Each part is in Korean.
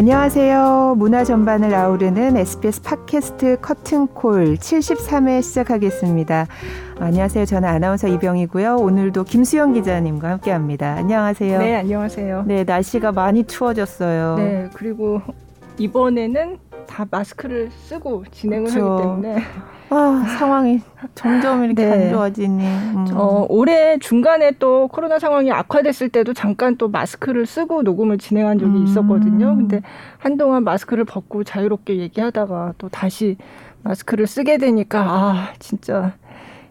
안녕하세요. 문화 전반을 아우르는 SBS 팟캐스트 커튼콜 73회 시작하겠습니다. 안녕하세요. 저는 아나운서 이병이고요. 오늘도 김수영 기자님과 함께 합니다. 안녕하세요. 네, 안녕하세요. 네, 날씨가 많이 추워졌어요. 네, 그리고 이번에는 다 마스크를 쓰고 진행을 그쵸. 하기 때문에 아, 상황이 점점 이렇게 네. 안 좋아지니. 음. 어, 올해 중간에 또 코로나 상황이 악화됐을 때도 잠깐 또 마스크를 쓰고 녹음을 진행한 적이 음. 있었거든요. 근데 한동안 마스크를 벗고 자유롭게 얘기하다가 또 다시 마스크를 쓰게 되니까 아, 진짜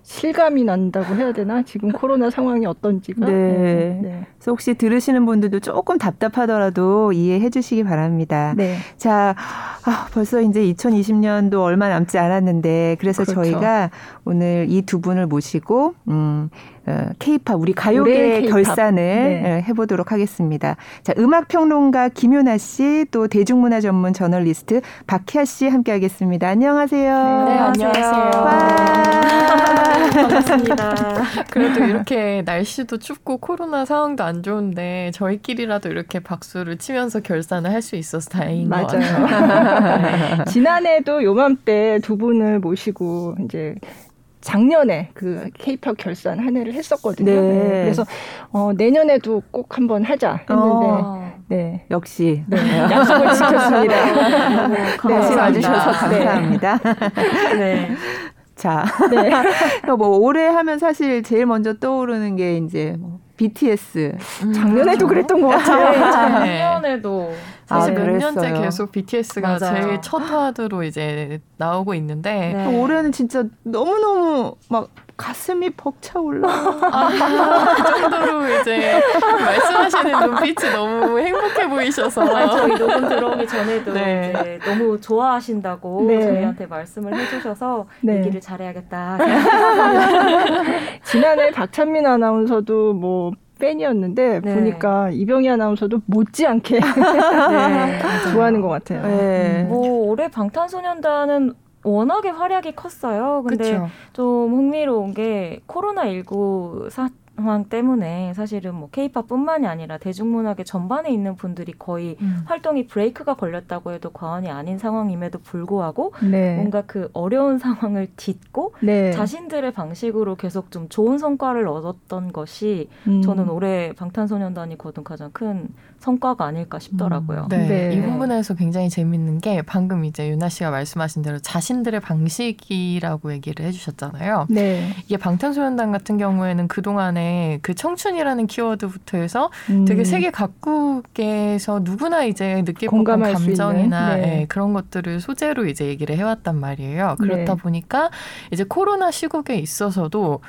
실감이 난다고 해야 되나? 지금 코로나 상황이 어떤지가. 네. 네. 그래서 혹시 들으시는 분들도 조금 답답하더라도 이해해 주시기 바랍니다. 네. 자, 아, 벌써 이제 2020년도 얼마 남지 않았는데 그래서 그렇죠. 저희가 오늘 이 두 분을 모시고 음, 어, K-팝 우리 올해의 가요계 K-팝. 결산을 네. 어, 해보도록 하겠습니다. 자, 음악 평론가 김효나 씨, 또 대중문화 전문 저널리스트 박희아 씨 함께하겠습니다. 안녕하세요. 네, 안녕하세요. 와. 반갑습니다. 그래도 이렇게 날씨도 춥고 코로나 상황도 안 좋은데 저희끼리라도 이렇게 박수를 치면서 결산을 할 수 있어서 다행인 것 같아요. 맞아요. 지난해도 요맘때 두 분을 모시고 이제 작년에 그 케이팝 결산 한 해를 했었거든요. 네. 네, 그래서 어, 내년에도 꼭 한번 하자 했는데 어. 네. 역시 네, 약속을 지켰습니다. 너무 같이 감사합니다. 와주셔서 네. 감사합니다. 네. 자, 네. 뭐 올해 하면 사실 제일 먼저 떠오르는 게 이제 뭐 BTS. 음, 작년에도 그렇죠. 그랬던 것 같아요. 네. 작년에도 사실 아, 몇 년째 그랬어요. 계속 BTS가 맞아요. 제일 첫 화두로 이제 나오고 있는데 네. 올해는 진짜 너무 너무 막 가슴이 벅차올라. 아, 그 정도로 이제 말씀하시는 눈빛이 너무 행복해 보이셔서 아, 저희 녹음 들어오기 전에도 네. 이제 너무 좋아하신다고 네. 저희한테 말씀을 해주셔서 네. 얘기를 잘해야겠다. 지난해 박찬민 아나운서도 뭐 팬이었는데 네. 보니까 이병희 아나운서도 못지않게 네. 좋아하는 것 같아요. 네. 뭐 올해 방탄소년단은 워낙에 활약이 컸어요. 근데 그렇죠. 좀 흥미로운 게 코로나 19 상황 때문에 사실은 뭐 케이팝뿐만이 아니라 대중문학의 전반에 있는 분들이 거의 음. 활동이 브레이크가 걸렸다고 해도 과언이 아닌 상황임에도 불구하고 네. 뭔가 그 어려운 상황을 딛고 네. 자신들의 방식으로 계속 좀 좋은 성과를 얻었던 것이 음. 저는 올해 방탄소년단이 거둔 가장 큰 성과가 아닐까 싶더라고요. 네, 네. 이 부분에서 굉장히 재밌는 게 방금 이제 유나 씨가 말씀하신 대로 자신들의 방식이라고 얘기를 해주셨잖아요. 네. 이게 방탄소년단 같은 경우에는 그 동안에 그 청춘이라는 키워드부터 해서 음. 되게 세계 각국에서 누구나 이제 수 감정이나 있는, 네. 예, 그런 것들을 소재로 이제 얘기를 해왔단 말이에요. 그렇다 네. 보니까 이제 코로나 시국에 있어서도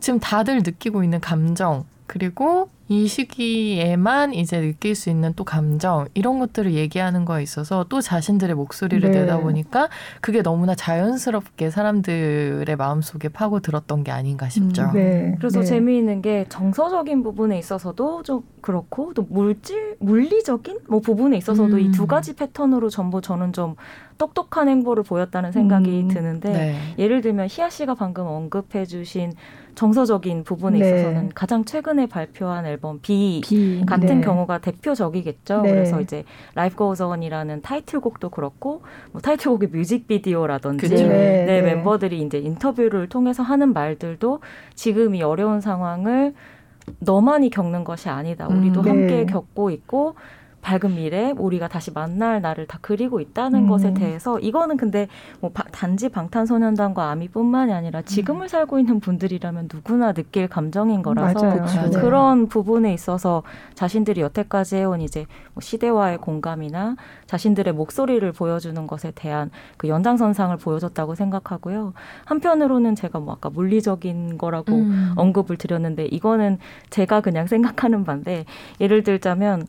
지금 다들 느끼고 있는 감정 그리고 이 시기에만 이제 느낄 수 있는 또 감정 이런 것들을 얘기하는 거에 있어서 또 자신들의 목소리를 네. 내다 보니까 그게 너무나 자연스럽게 사람들의 마음속에 파고 들었던 게 아닌가 싶죠. 음, 네. 그래서 네. 재미있는 게 정서적인 부분에 있어서도 좀 그렇고 또 물질 물리적인 뭐 부분에 있어서도 음. 이두 가지 패턴으로 전부 저는 좀 똑똑한 행보를 보였다는 생각이 음. 드는데 네. 예를 들면 희아 씨가 방금 언급해 주신 정서적인 부분에 네. 있어서는 가장 최근에 발표한 앨범 비비 같은 네. 경우가 대표적이겠죠. 네. 그래서 이제 Life Goes On이라는 타이틀곡도 그렇고 뭐 타이틀곡의 뮤직비디오라든지 그쵸. 네, 네. 멤버들이 이제 인터뷰를 통해서 하는 말들도 지금 이 어려운 상황을 너만이 겪는 것이 아니다. 우리도 음, 네. 함께 겪고 있고 밝은 미래, 우리가 다시 만날 날을 다 그리고 있다는 음. 것에 대해서 이거는 근데 뭐 바- 단지 방탄소년단과 아미뿐만이 아니라 지금을 살고 있는 분들이라면 누구나 느낄 감정인 거라서 맞아요. 네. 그런 부분에 있어서 자신들이 여태까지 해온 이제 뭐 시대와의 공감이나 자신들의 목소리를 보여주는 것에 대한 그 연장선상을 보여줬다고 생각하고요. 한편으로는 제가 뭐 아까 물리적인 거라고 음. 언급을 드렸는데 이거는 제가 그냥 생각하는 바인데 예를 들자면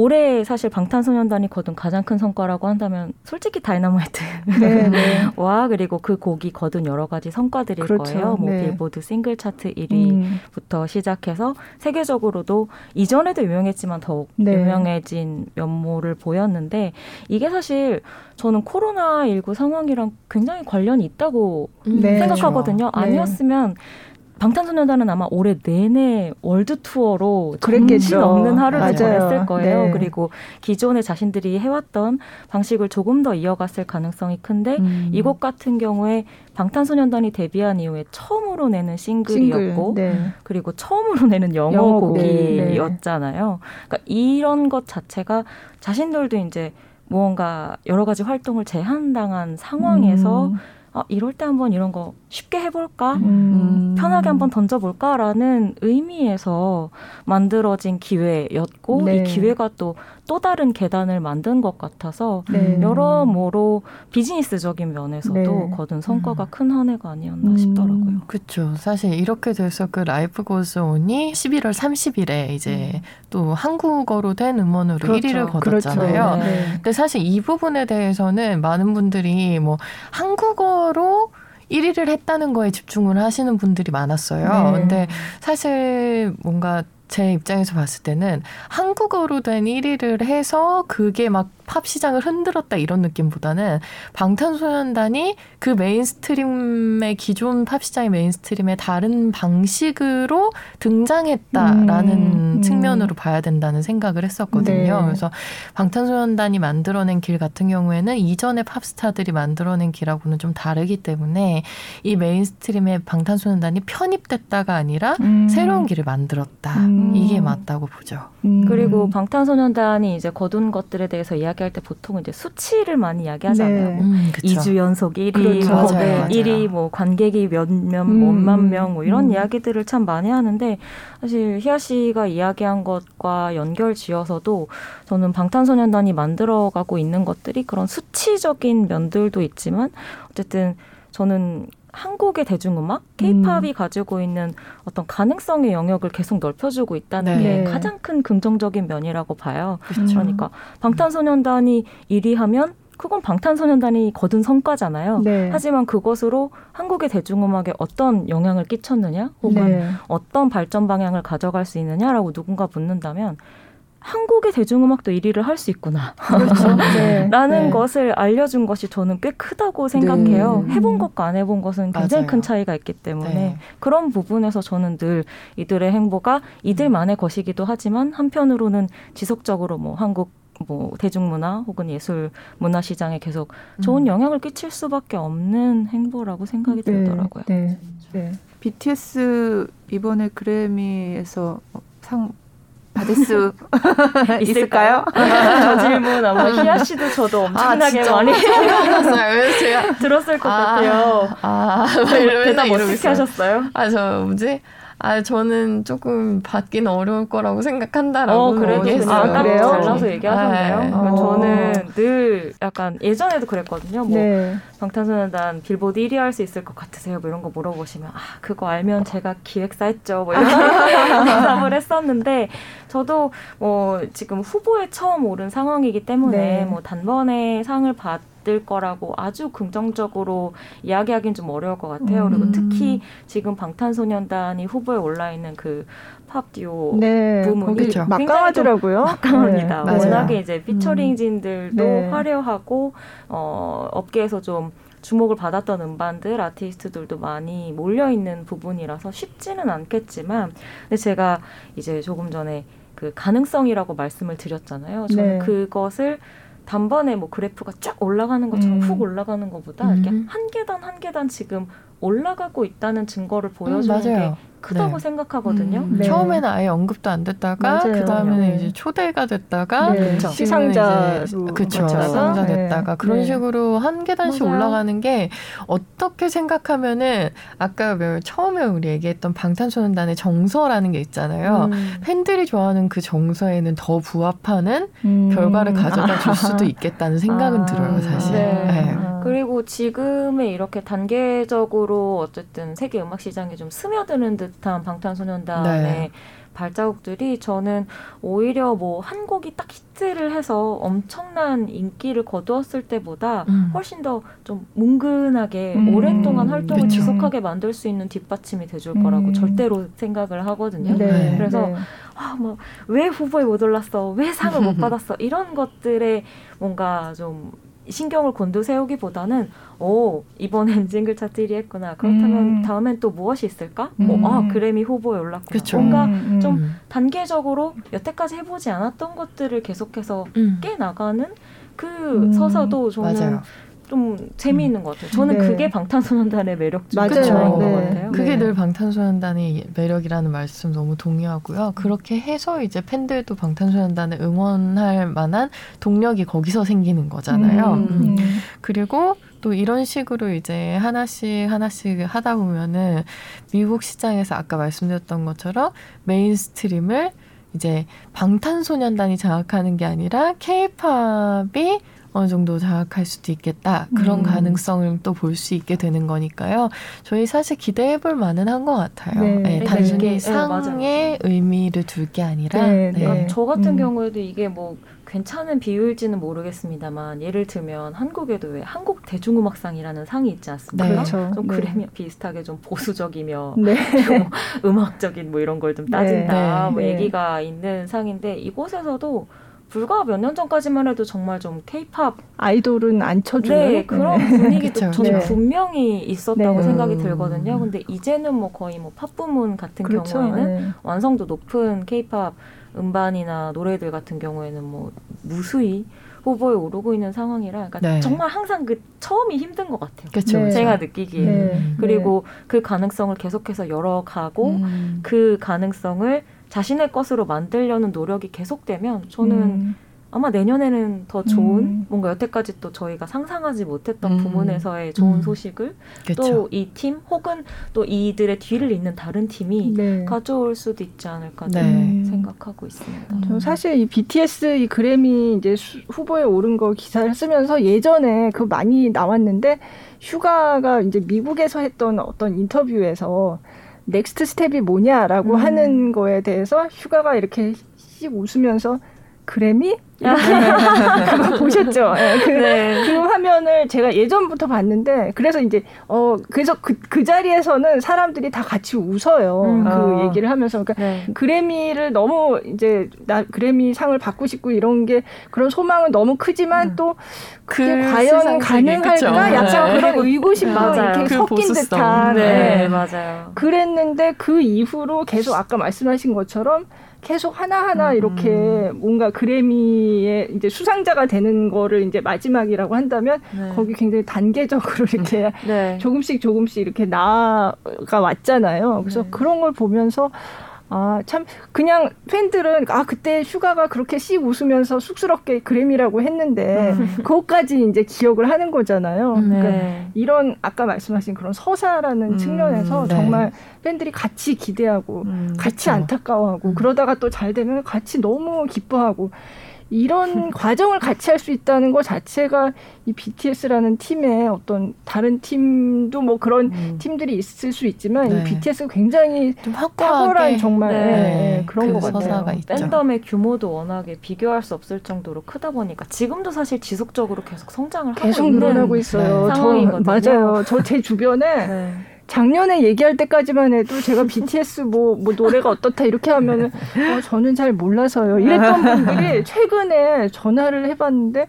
올해 사실 방탄소년단이 거둔 가장 큰 성과라고 한다면 솔직히 다이너마이트 네, 네. 와 그리고 그 곡이 거둔 여러 가지 성과들일 그렇죠. 거예요. 뭐 네. 빌보드 싱글 차트 1위 음, 부터 시작해서 세계적으로도 이전에도 유명했지만 더욱 네. 유명해진 면모를 보였는데 이게 사실 저는 코로나 19 상황이랑 굉장히 관련이 있다고 음, 네. 생각하거든요. 네. 아니었으면 방탄소년단은 아마 올해 내내 월드 투어로 그랬겠죠. 정신 없는 하루를. 보냈을 거예요. 네. 그리고 기존에 자신들이 해왔던 방식을 조금 더 이어갔을 가능성이 큰데 음. 이곡 같은 경우에 방탄소년단이 데뷔한 이후에 처음으로 내는 싱글이었고 네. 그리고 처음으로 내는 영어 영어곡. 곡이었잖아요. 그러니까 이런 것 자체가 자신들도 이제 무언가 여러 가지 활동을 제한당한 상황에서 음. 아, 이럴 때 한번 이런 거 쉽게 해볼까? 음. 편하게 한번 던져볼까 라는 의미에서 만들어진 기회였고 네. 이 기회가 또 또 다른 계단을 만든 것 같아서 네. 여러모로 비즈니스적인 면에서도 네. 거둔 성과가 음. 큰한 해가 아니었나 음. 싶더라고요. 그렇죠. 사실 이렇게 돼서 그 라이프 고즈 온이 11월 30일에 이제 또 한국어로 된 음원으로 그렇죠. 1위를 그렇죠. 거뒀잖아요. 네. 근데 사실 이 부분에 대해서는 많은 분들이 뭐 한국어로 1위를 했다는 거에 집중을 하시는 분들이 많았어요. 네. 근데 사실 뭔가 제 입장에서 봤을 때는 한국어로 된 1위를 해서 그게 막 팝 시장을 흔들었다 이런 느낌보다는 방탄소년단이 그 mainstream의 기존 팝 시장의 mainstream의 다른 방식으로 등장했다라는 음, 음. 측면으로 봐야 된다는 생각을 했었거든요. 네. 그래서 방탄소년단이 만들어낸 길 같은 경우에는 이전의 팝스타들이 만들어낸 길하고는 좀 다르기 때문에 이 mainstream의 방탄소년단이 편입됐다가 아니라 음. 새로운 길을 만들었다. 음. 이게 맞다고 보죠. 음. 그리고 방탄소년단이 이제 거둔 것들에 대해서 이야기할 때 보통 이제 수치를 많이 이야기하잖아요. 네. 뭐 음, 그쵸. 2주 연속 1위, 그렇죠. 뭐 맞아요, 맞아요. 1위, 뭐 관객이 몇 명, 음, 몇만 명, 뭐 이런 음. 이야기들을 참 많이 하는데 사실 희아 씨가 이야기한 것과 연결 지어서도 저는 방탄소년단이 만들어가고 있는 것들이 그런 수치적인 면들도 있지만 어쨌든 저는 한국의 대중음악, 케이팝이 가지고 있는 어떤 가능성의 영역을 계속 넓혀주고 있다는 네. 게 네. 가장 큰 긍정적인 면이라고 봐요. 그렇죠. 그러니까 방탄소년단이 1위 하면 그건 방탄소년단이 거둔 성과잖아요. 네. 하지만 그것으로 한국의 대중음악에 어떤 영향을 끼쳤느냐, 혹은 네. 어떤 발전 방향을 가져갈 수 있느냐라고 누군가 묻는다면 한국의 대중음악도 1위를 할 수 있구나. 그렇죠. 네. 라는 네. 것을 알려준 것이 저는 꽤 크다고 생각해요. 네. 해본 것과 안 해본 것은 굉장히 맞아요. 큰 차이가 있기 때문에 네. 그런 부분에서 저는 늘 이들의 행보가 이들만의 것이기도 하지만 한편으로는 지속적으로 뭐 한국 뭐 대중문화 혹은 예술 문화 시장에 계속 좋은 음. 영향을 끼칠 수밖에 없는 행보라고 생각이 들더라고요. 네. 네. BTS 이번에 그래미에서 상 받을 수 있을까요? 저 질문 아마 희아 씨도 저도 엄청나게 많이 알았어요. 왜 제가 들었을 것 아, 같아요. 아, 이러면서 대답 어떻게 있어요. 하셨어요? 아, 저 뭐지? 아, 저는 조금 받기는 어려울 거라고 생각한다라고 어, 그래도 아, 그래요? 잘라서 얘기하셨네요. 네. 그러니까 어. 저는 늘 약간 예전에도 그랬거든요. 뭐 네. 방탄소년단 빌보드 1위 할 수 있을 것 같으세요? 뭐 이런 거 물어보시면 아 그거 알면 제가 기획사 했죠. 뭐 이런 대답을 했었는데 저도 뭐 지금 후보에 처음 오른 상황이기 때문에 네. 뭐 단번에 상을 받 을 거라고 아주 긍정적으로 이야기하기는 좀 어려울 것 같아요. 음. 그리고 특히 지금 방탄소년단이 후보에 올라 있는 그팝 듀오 네. 부문이. 막강하더라고요. 막강합니다. 네. 워낙에 이제 피처링진들도 네. 화려하고 어, 업계에서 좀 주목을 받았던 음반들 아티스트들도 많이 몰려 있는 부분이라서 쉽지는 않겠지만 근데 제가 이제 조금 전에 그 가능성이라고 말씀을 드렸잖아요. 저는 네. 그것을 단번에 뭐 그래프가 쫙 올라가는 것처럼 음. 훅 올라가는 것보다 음. 이렇게 한 계단 한 계단 지금 올라가고 있다는 증거를 음, 보여주는 게 맞아요. 크다고 네. 생각하거든요. 음. 네. 처음에는 아예 언급도 안 됐다가. 그 다음에는 네. 이제 초대가 됐다가 네. 그쵸. 시상자로 그쵸 맞아서. 시상자 네. 됐다가 그런 네. 식으로 한 계단씩 맞아요. 올라가는 게 어떻게 생각하면은 아까 왜 처음에 우리 얘기했던 방탄소년단의 정서라는 게 있잖아요. 음. 팬들이 좋아하는 그 정서에는 더 부합하는 음. 결과를 가져다 줄 수도 있겠다는 생각은 아, 들어요, 사실. 네. 네. 아. 그리고 지금의 이렇게 단계적으로 어쨌든 세계 음악 시장에 좀 스며드는 듯한 방탄소년단의 네. 발자국들이 저는 오히려 뭐 한 곡이 딱 히트를 해서 엄청난 인기를 거두었을 때보다 음. 훨씬 더 좀 뭉근하게 음, 오랫동안 활동을 그쵸. 지속하게 만들 수 있는 뒷받침이 돼줄 음. 거라고 절대로 생각을 하거든요. 네. 그래서 네. 아, 뭐, 왜 후보에 못 올랐어? 왜 상을 못 받았어? 이런 것들에 뭔가 좀 신경을 곤두세우기보다는 오 이번엔 징글 차트 1위 했구나 그렇다면 음. 다음엔 또 무엇이 있을까? 음. 어, 아 그래미 후보에 올랐구나 그쵸. 뭔가 음, 음. 좀 음. 단계적으로 여태까지 해보지 않았던 것들을 계속해서 음. 깨 나가는 그 음. 서사도 저는 맞아요. 좀 재미있는 것 같아요. 저는 네. 그게 방탄소년단의 매력 중. 하나인 네. 것 같아요. 그게 네. 늘 방탄소년단의 매력이라는 말씀 너무 동의하고요. 그렇게 해서 이제 팬들도 방탄소년단을 응원할 만한 동력이 거기서 생기는 거잖아요. 음, 음. 음. 그리고 또 이런 식으로 이제 하나씩 하나씩 하다 보면은 미국 시장에서 아까 말씀드렸던 것처럼 메인스트림을 이제 방탄소년단이 장악하는 게 아니라 케이팝이 어느 정도 장악할 수도 있겠다. 그런 음. 가능성을 또 볼 수 있게 되는 거니까요. 저희 사실 기대해 볼 만은 한 것 같아요. 네. 네, 그러니까 단순히 이게- 네, 상의 의미를 둘 게 아니라 네, 네. 네. 저 같은 음. 경우에도 이게 뭐 괜찮은 비유일지는 모르겠습니다만 예를 들면 한국에도 왜 한국 대중음악상이라는 상이 있지 않습니까? 네. 그렇죠. 좀 네. 그래미 비슷하게 좀 보수적이며 네. 뭐 음악적인 뭐 이런 걸 좀 따진다 네. 뭐 네. 얘기가 있는 상인데 이곳에서도 불과 몇 년 전까지만 해도 정말 좀 케이팝 아이돌은 안 쳐주는 네 그런 분위기도 그쵸, 저는 네. 분명히 있었다고 네. 생각이 음. 들거든요. 근데 이제는 뭐 거의 뭐 팝 부문 같은 그렇죠. 경우에는 네. 완성도 높은 케이팝 음반이나 노래들 같은 경우에는 뭐 무수히 후보에 오르고 있는 상황이라 그러니까 네. 정말 항상 그 처음이 힘든 것 같아요. 그렇죠. 네. 제가 느끼기에 는 네. 그리고 그 가능성을 계속해서 열어가고 음. 그 가능성을 자신의 것으로 만들려는 노력이 계속되면 저는 음. 아마 내년에는 더 좋은 음. 뭔가 여태까지 또 저희가 상상하지 못했던 음. 부문에서의 좋은 음. 소식을. 또 이 팀 혹은 또 이들의 뒤를 잇는 다른 팀이 네. 가져올 수도 있지 않을까 네. 음. 생각하고 있습니다. 음. 저 사실 이 BTS 이 그래미 이제 수- 후보에 오른 거 기사를 쓰면서 예전에 그 많이 나왔는데 슈가가 이제 미국에서 했던 어떤 인터뷰에서 next step이 뭐냐라고 음. 하는 거에 대해서 슈가가 이렇게 씩 웃으면서 그래미 그거 보셨죠? 예, 그, 네. 그 화면을 제가 예전부터 봤는데 그래서 이제 어 그래서 그, 그 자리에서는 사람들이 다 같이 웃어요. 음. 그 어. 얘기를 하면서 그러니까 네. 그래미를 너무 이제 나 그래미 상을 받고 싶고 이런 게 그런 소망은 너무 크지만 음. 또 그게 그 과연 가능할까? 약간 네. 그런 맞아요. 이렇게 그 섞인 보수성. 듯한 네, 네. 맞아요. 그랬는데 그 이후로 계속 아까 말씀하신 것처럼 계속 하나하나 음. 이렇게 뭔가 그래미의 이제 수상자가 되는 거를 이제 마지막이라고 한다면 네. 거기 굉장히 단계적으로 이렇게 네. 조금씩 조금씩 이렇게 나아가 왔잖아요. 그래서 네. 그런 걸 보면서 아, 참, 그냥 팬들은, 아, 그때 휴가가 그렇게 씩 웃으면서 쑥스럽게 그램이라고 했는데, 음. 그것까지 이제 기억을 하는 거잖아요. 음, 그러니까 네. 이런, 아까 말씀하신 그런 서사라는 음, 측면에서 네. 정말 팬들이 같이 기대하고, 음, 같이 그쵸. 안타까워하고, 음. 그러다가 또 잘 되면 같이 너무 기뻐하고, 이런 과정을 같이 할 수 있다는 것 자체가 이 BTS라는 팀의 어떤 다른 팀도 뭐 그런 음. 팀들이 있을 수 있지만 네. 이 BTS가 굉장히 좀 탁월한 확고하게 정말 네. 예, 예, 그런 그것 같아요. 서사가 있죠. 팬덤의 규모도 워낙에 비교할 수 없을 정도로 크다 보니까 지금도 사실 지속적으로 계속 성장을 계속 하고 있는 늘어나고 있어요. 네. 저 상황이거든요. 맞아요. 저 제 주변에 네. 작년에 얘기할 때까지만 해도 제가 BTS 뭐, 뭐 노래가 어떻다 이렇게 하면은 어, 저는 잘 몰라서요. 이랬던 분들이 최근에 전화를 해봤는데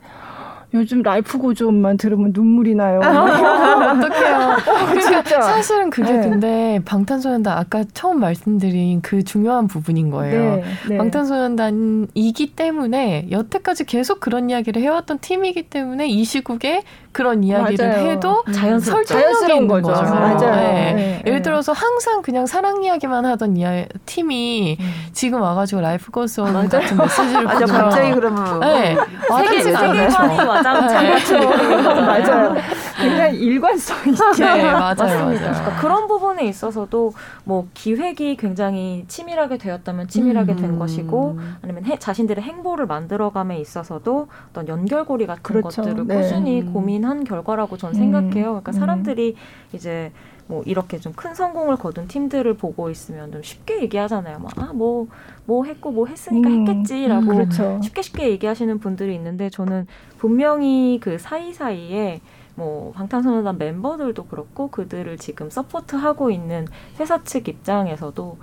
요즘 라이프 고조음만 들으면 눈물이 나요. 어떡해요. 그러니까 진짜. 사실은 그게 네. 근데 방탄소년단 아까 처음 말씀드린 그 중요한 부분인 거예요. 네, 네. 방탄소년단이기 때문에 여태까지 계속 그런 이야기를 해왔던 팀이기 때문에 이 시국에 그런 이야기를 맞아요. 해도 자연스럽죠. 설득력이 자연스러운 있는 거죠. 거죠. 맞아요. 네. 네, 예를 네. 들어서 항상 그냥 사랑 이야기만 하던 이야, 팀이 지금 와가지고 Life Goes On 같은 메시지를 맞아, 갑자기 그러면. 네. 세계 세계관이 않아요. 와장창 맞아요. 굉장히 일관성 있게. 네, 맞아요, 맞습니다. 맞아요. 그러니까 그런 부분에 있어서도 뭐 기획이 굉장히 치밀하게 되었다면 치밀하게 된 음. 것이고 아니면 해- 자신들의 행보를 만들어감에 있어서도 어떤 연결고리 같은 그렇죠. 것들을 네. 꾸준히 음. 고민한 결과라고 전 음. 생각해요. 그러니까 음. 사람들이 이제 뭐 이렇게 좀 큰 성공을 거둔 팀들을 보고 있으면 좀 쉽게 얘기하잖아요. 막아뭐뭐 뭐 했고 뭐 했으니까 음, 했겠지라고 그렇죠. 쉽게 쉽게 얘기하시는 분들이 있는데 저는 분명히 그 사이 사이에 뭐 방탄소년단 멤버들도 그렇고 그들을 지금 서포트하고 있는 회사 측 입장에서도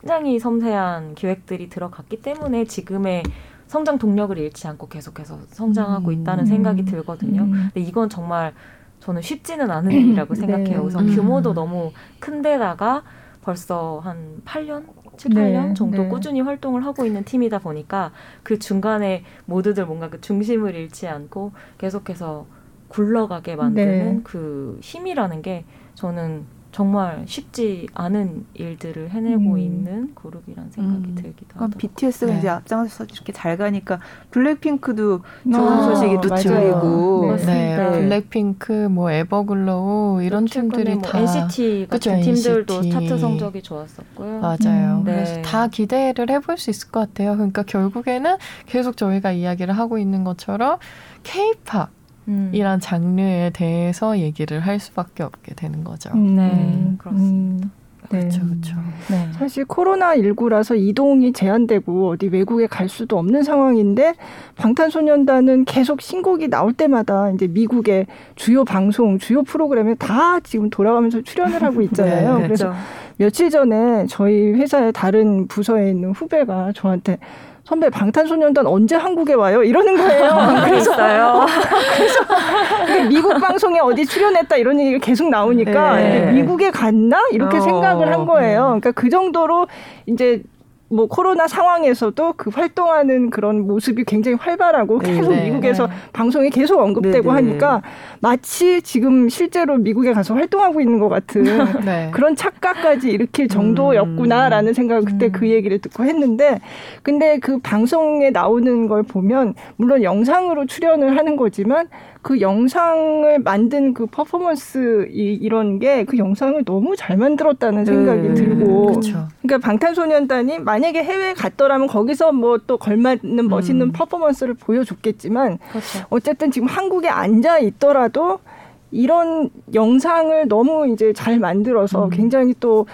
굉장히 섬세한 기획들이 들어갔기 때문에 지금의 성장 동력을 잃지 않고 계속해서 성장하고 음. 있다는 생각이 들거든요. 음. 근데 이건 정말 저는 쉽지는 않은 일이라고 네. 생각해요. 우선 음. 규모도 너무 큰데다가 벌써 한 8년? 7, 네, 8년 정도 네. 꾸준히 활동을 하고 있는 팀이다 보니까 그 중간에 모두들 뭔가 그 중심을 잃지 않고 계속해서 굴러가게 만드는 네. 그 힘이라는 게 저는 정말 쉽지 않은 일들을 해내고 음. 있는 그룹이라는 생각이 음. 들기도 하더라고요. BTS가 네. 이제 앞장서서 이렇게 잘 가니까 블랙핑크도 좋은 아, 소식이. 들리고. 네. 네, 네. 블랙핑크, 뭐 에버글로우 이런 팀들이 뭐 다 NCT 그쵸, 같은 팀들도 NCT. 차트 성적이 좋았었고요. 맞아요. 음, 네. 그래서 다 기대를 해볼 수 있을 것 같아요. 그러니까 결국에는 계속 저희가 이야기를 하고 있는 것처럼 K-팝 음. 이란 장르에 대해서 얘기를 할 수밖에 없게 되는 거죠. 음, 네, 그렇습니다. 네. 그렇죠, 그렇죠. 네. 사실 코로나 19라서 이동이 제한되고 어디 외국에 갈 수도 없는 상황인데 방탄소년단은 계속 신곡이 나올 때마다 이제 미국의 주요 방송, 주요 프로그램에 다 지금 돌아가면서 출연을 하고 있잖아요. 네, 그래서 그렇죠. 며칠 전에 저희 회사의 다른 부서에 있는 후배가 저한테 선배 방탄소년단 언제 한국에 와요? 이러는 거예요. 그래서 있어요. 이게 미국 방송에 어디 출연했다 이런 얘기가 계속 나오니까 네. 미국에 갔나 이렇게 어. 생각을 한 거예요. 그러니까 그 정도로 이제 뭐 코로나 상황에서도 그 활동하는 그런 모습이 굉장히 활발하고 네. 계속 네. 미국에서 네. 방송에 계속 언급되고 네, 네. 하니까 마치 지금 실제로 미국에 가서 활동하고 있는 것 같은 네. 그런 착각까지 일으킬 정도였구나라는 생각을 그때 음. 그 얘기를 듣고 했는데 근데 그 방송에 나오는 걸 보면 물론 영상으로 출연을 하는 거지만 그 영상을 만든 그 퍼포먼스 이, 이런 게 그 영상을 너무 잘 만들었다는 생각이 네. 들고 그렇죠. 그러니까 방탄소년단이 만약에 해외에 갔더라면 거기서 뭐 또 걸맞는 멋있는 음. 퍼포먼스를 보여줬겠지만 그렇죠. 어쨌든 지금 한국에 앉아 있더라도 이런 영상을 너무 이제 잘 만들어서 음. 굉장히 또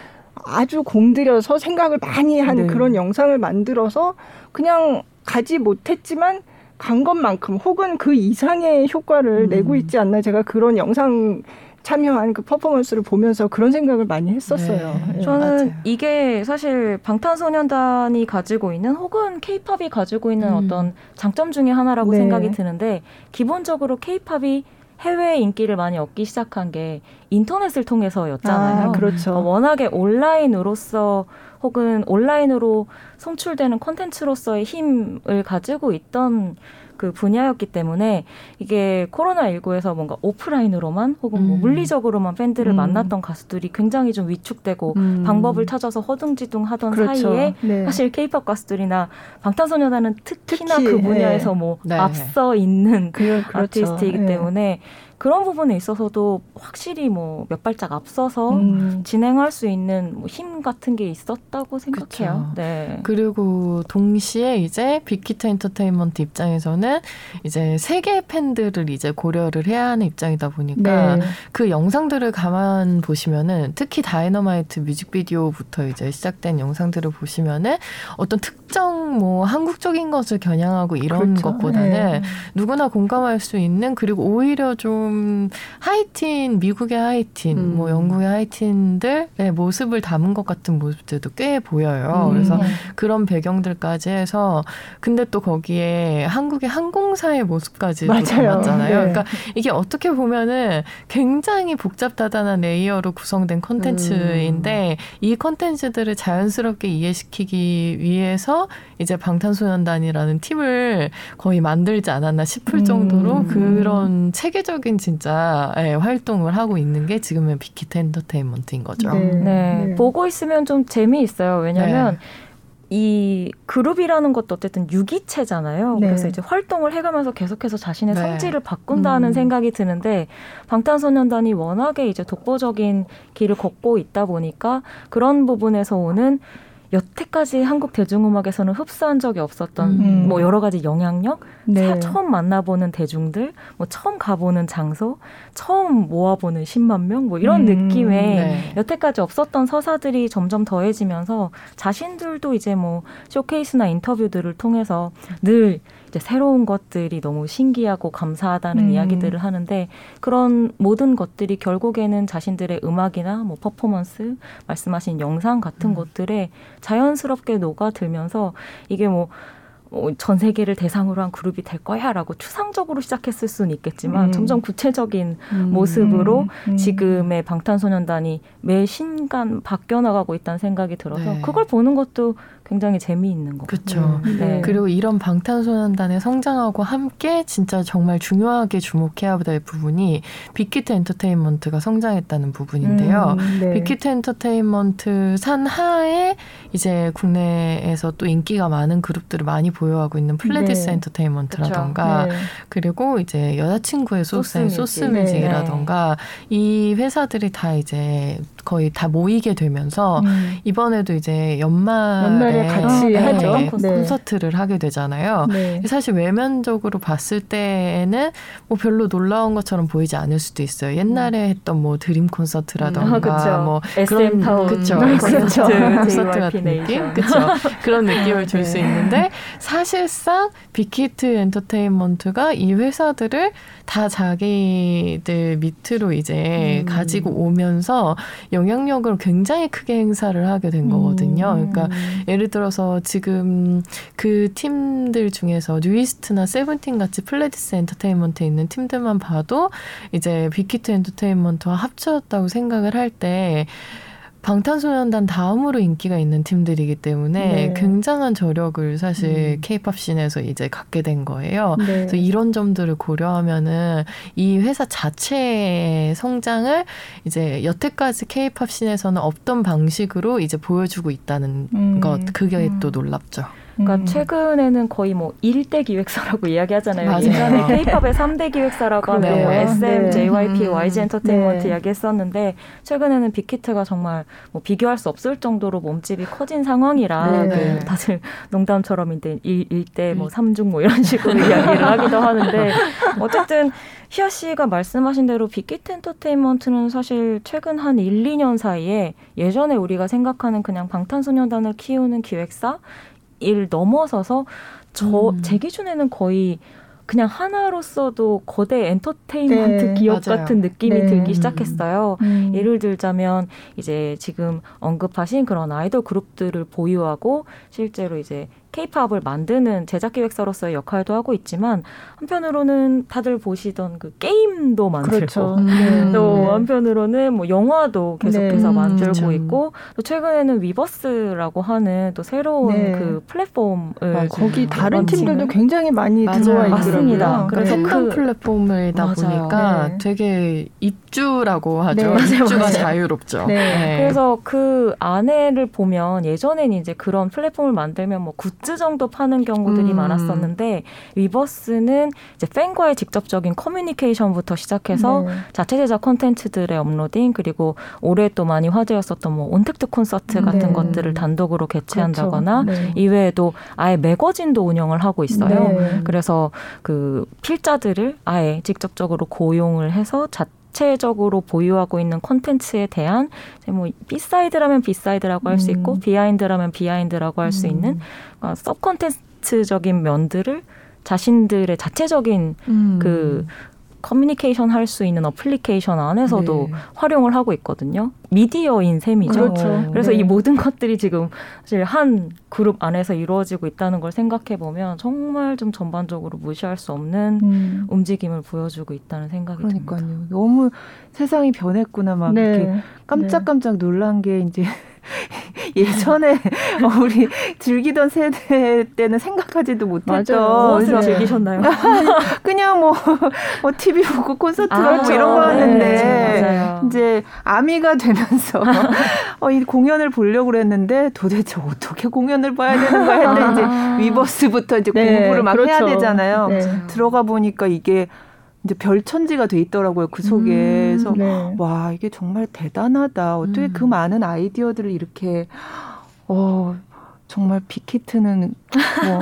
아주 공들여서 생각을 많이 한 네. 그런 영상을 만들어서 그냥 가지 못했지만 간 것만큼 혹은 그 이상의 효과를 음. 내고 있지 않나 제가 그런 영상 참여한 그 퍼포먼스를 보면서 그런 생각을 많이 했었어요. 네. 예. 저는 맞아요. 이게 사실 방탄소년단이 가지고 있는 혹은 케이팝이 가지고 있는 음. 어떤 장점 중에 하나라고 네. 생각이 드는데 기본적으로 케이팝이 해외 인기를 많이 얻기 시작한 게 인터넷을 통해서였잖아요. 아, 그렇죠. 어, 워낙에 온라인으로서 혹은 온라인으로 송출되는 콘텐츠로서의 힘을 가지고 있던 그 분야였기 때문에 이게 코로나19에서 뭔가 오프라인으로만 혹은 뭐 음. 물리적으로만 팬들을 음. 만났던 가수들이 굉장히 좀 위축되고 음. 방법을 찾아서 허둥지둥 하던 그렇죠. 사이에 네. 사실 케이팝 가수들이나 방탄소년단은 특히나 특히, 그 분야에서 예. 뭐 네. 앞서 있는 그, 그렇죠. 아티스트이기 예. 때문에 그런 부분에 있어서도 확실히 뭐 몇 발짝 앞서서 음. 진행할 수 있는 뭐 힘 같은 게 있었다고 생각해요. 그쵸. 네. 그리고 동시에 이제 빅히트 엔터테인먼트 입장에서는 이제 세계 팬들을 이제 고려를 해야 하는 입장이다 보니까 네. 그 영상들을 가만 보시면은 특히 다이너마이트 뮤직비디오부터 이제 시작된 영상들을 보시면은 어떤 특정 뭐 한국적인 것을 겨냥하고 이런 그렇죠. 것보다는 네. 누구나 공감할 수 있는 그리고 오히려 좀 하이틴 미국의 하이틴 음. 뭐 영국의 하이틴들의 모습을 담은 것 같은 모습들도 꽤 보여요. 음. 그래서 그런 배경들까지 해서 근데 또 거기에 한국의 항공사의 모습까지 또 맞아요. 담았잖아요. 네. 그러니까 이게 어떻게 보면은 굉장히 복잡다단한 layer로 구성된 콘텐츠인데 이 콘텐츠들을 자연스럽게 이해시키기 위해서 이제 방탄소년단이라는 팀을 거의 만들지 않았나 싶을 음. 정도로 그런 체계적인 진짜 예, 활동을 하고 있는 게 지금의 빅히트 엔터테인먼트인 거죠. 네. 네. 네. 보고 있으면 좀 재미있어요. 왜냐면 네. 이 그룹이라는 것도 어쨌든 유기체잖아요. 네. 그래서 이제 활동을 해가면서 계속해서 자신의 네. 성질을 바꾼다는 음. 생각이 드는데 방탄소년단이 워낙에 이제 독보적인 길을 걷고 있다 보니까 그런 부분에서 오는 여태까지 한국 대중음악에서는 흡수한 적이 없었던 음. 뭐 여러 가지 영향력, 네. 사- 처음 만나보는 대중들, 뭐 처음 가보는 장소, 처음 모아보는 10만 명, 뭐 이런 음. 느낌의 네. 여태까지 없었던 서사들이 점점 더해지면서 자신들도 이제 뭐 쇼케이스나 인터뷰들을 통해서 늘 이제 새로운 것들이 너무 신기하고 감사하다는 음. 이야기들을 하는데 그런 모든 것들이 결국에는 자신들의 음악이나 뭐 퍼포먼스, 말씀하신 영상 같은 음. 것들에 자연스럽게 녹아들면서 이게 뭐 어, 전 세계를 대상으로 한 그룹이 될 거야라고 추상적으로 시작했을 수는 있겠지만 음. 점점 구체적인 음. 모습으로 음. 지금의 방탄소년단이 매 신간 바뀌어 나가고 있다는 생각이 들어서 네. 그걸 보는 것도 굉장히 재미있는 것 그렇죠. 네. 그리고 이런 방탄소년단의 성장하고 함께 진짜 정말 중요하게 주목해야 될 부분이 빅히트 엔터테인먼트가 성장했다는 부분인데요. 음, 네. 빅히트 엔터테인먼트 산하에 이제 국내에서 또 인기가 많은 그룹들을 많이 보유하고 있는 플레디스 네. 엔터테인먼트라던가 네. 그리고 이제 여자친구의 소스, 소스뮤직. 소스뮤직이라던가 이 회사들이 다 이제 거의 다 모이게 되면서 음. 이번에도 이제 연말에, 연말에 같이 네, 하죠. 네. 콘서트를 하게 되잖아요. 네. 사실 외면적으로 봤을 때에는 뭐 별로 놀라운 것처럼 보이지 않을 수도 있어요. 옛날에 했던 뭐 드림 콘서트라던가 아, 그쵸. 뭐 SM 타운 그쵸. 콘서트 JYP 같은 느낌. 그쵸. 그런 느낌을 줄수 네. 있는데 사실상 빅히트 엔터테인먼트가 이 회사들을 다 자기들 밑으로 이제 음. 가지고 오면서 영향력을 굉장히 크게 행사를 하게 된 거거든요. 음. 그러니까 예를 들어서 지금 그 팀들 중에서 뉴이스트나 세븐틴 같이 플레디스 엔터테인먼트에 있는 팀들만 봐도 이제 빅히트 엔터테인먼트와 합쳐졌다고 생각을 할 때 방탄소년단 다음으로 인기가 있는 팀들이기 때문에 네. 굉장한 저력을 사실 음. 케이팝 scene에서 이제 갖게 된 거예요. 네. 그래서 이런 점들을 고려하면은 이 회사 자체의 성장을 이제 여태까지 케이팝 scene에서는 없던 방식으로 이제 보여주고 있다는 음. 것 그게 음. 또 놀랍죠. 그러니까 음. 최근에는 거의 뭐 1대 기획사라고 이야기하잖아요. 맞아요. 예전에 K-팝의 3대 기획사라고 하면 뭐. SM, 네. JYP, 음. YG 엔터테인먼트 네. 이야기했었는데 최근에는 빅히트가 정말 뭐 비교할 수 없을 정도로 몸집이 커진 상황이라 네. 그 다들 농담처럼 이제 1대 뭐 음. 3중 뭐 이런 식으로 이야기를 하기도 하는데 어쨌든 희아 씨가 말씀하신 대로 빅히트 엔터테인먼트는 사실 최근 한 1, 2년 사이에 예전에 우리가 생각하는 그냥 방탄소년단을 키우는 기획사 일 넘어서서 저 음. 제 기준에는 거의 그냥 하나로서도 거대 엔터테인먼트 네, 기업 맞아요. 같은 느낌이 네. 들기 시작했어요. 음. 예를 들자면 이제 지금 언급하신 그런 아이돌 그룹들을 보유하고 실제로 이제 케이팝을 만드는 제작 기획사로서의 역할도 하고 있지만 한편으로는 다들 보시던 그 게임도 만들고 그렇죠. 음. 또 네. 한편으로는 뭐 영화도 계속해서 네. 만들고 그쵸. 있고 또 최근에는 위버스라고 하는 또 새로운 네. 그 플랫폼을 맞아요. 거기 다른 팀들도 굉장히 많이 맞아요. 들어와. 맞습니다. 그래서 그래서 큰 그- 플랫폼이다 맞아요. 보니까 네. 되게 입주라고 하죠. 네, 맞아요, 입주가 맞아요. 자유롭죠. 네. 그래서 그 안에를 보면 예전에는 이제 그런 플랫폼을 만들면 뭐 굿즈 정도 파는 경우들이 음. 많았었는데 위버스는 이제 팬과의 직접적인 커뮤니케이션부터 시작해서 네. 자체 제작 콘텐츠들의 uploading 그리고 올해 또 많이 화제였었던 뭐 온택트 콘서트 같은 네. 것들을 단독으로 개최한다거나 그렇죠. 네. 이외에도 아예 매거진도 운영을 하고 있어요. 네. 그래서 그 필자들을 아예 직접적으로 고용을 해서 자 체적으로 보유하고 있는 콘텐츠에 대한 뭐 B side라면 B side라고 할 수 있고 음. behind라면 behind라고 할수 음. 있는 어, sub 콘텐츠적인 면들을 자신들의 자체적인 음. 그 커뮤니케이션 할 수 있는 어플리케이션 안에서도 네. 활용을 하고 있거든요. 미디어인 셈이죠. 그렇죠. 그래서 네. 이 모든 것들이 지금 사실 한 그룹 안에서 이루어지고 있다는 걸 생각해 보면 정말 좀 전반적으로 무시할 수 없는 음. 움직임을 보여주고 있다는 생각이 듭니다. 그러니까요. 너무 세상이 변했구나 막 이렇게 네. 깜짝깜짝 놀란 게 이제 예전에 어, 우리 즐기던 세대 때는 생각하지도 못했던. 무엇을 네. 즐기셨나요? 그냥 뭐, 뭐 TV 보고 콘서트 아, 가고 이런 네, 거였는데 맞아요. 이제 아미가 되면서 어, 이 공연을 보려고 그랬는데 도대체 어떻게 공연을 봐야 되는 거야 했는데 아. 이제 위버스부터 이제 네, 공부를 막 해야 그렇죠. 되잖아요. 네. 들어가 보니까 이게 이제 별천지가 돼 있더라고요. 그 속에. 그래서 네. 와, 이게 정말 대단하다. 어떻게 음. 그 많은 아이디어들을 이렇게, 어, 정말 빅히트는 뭐,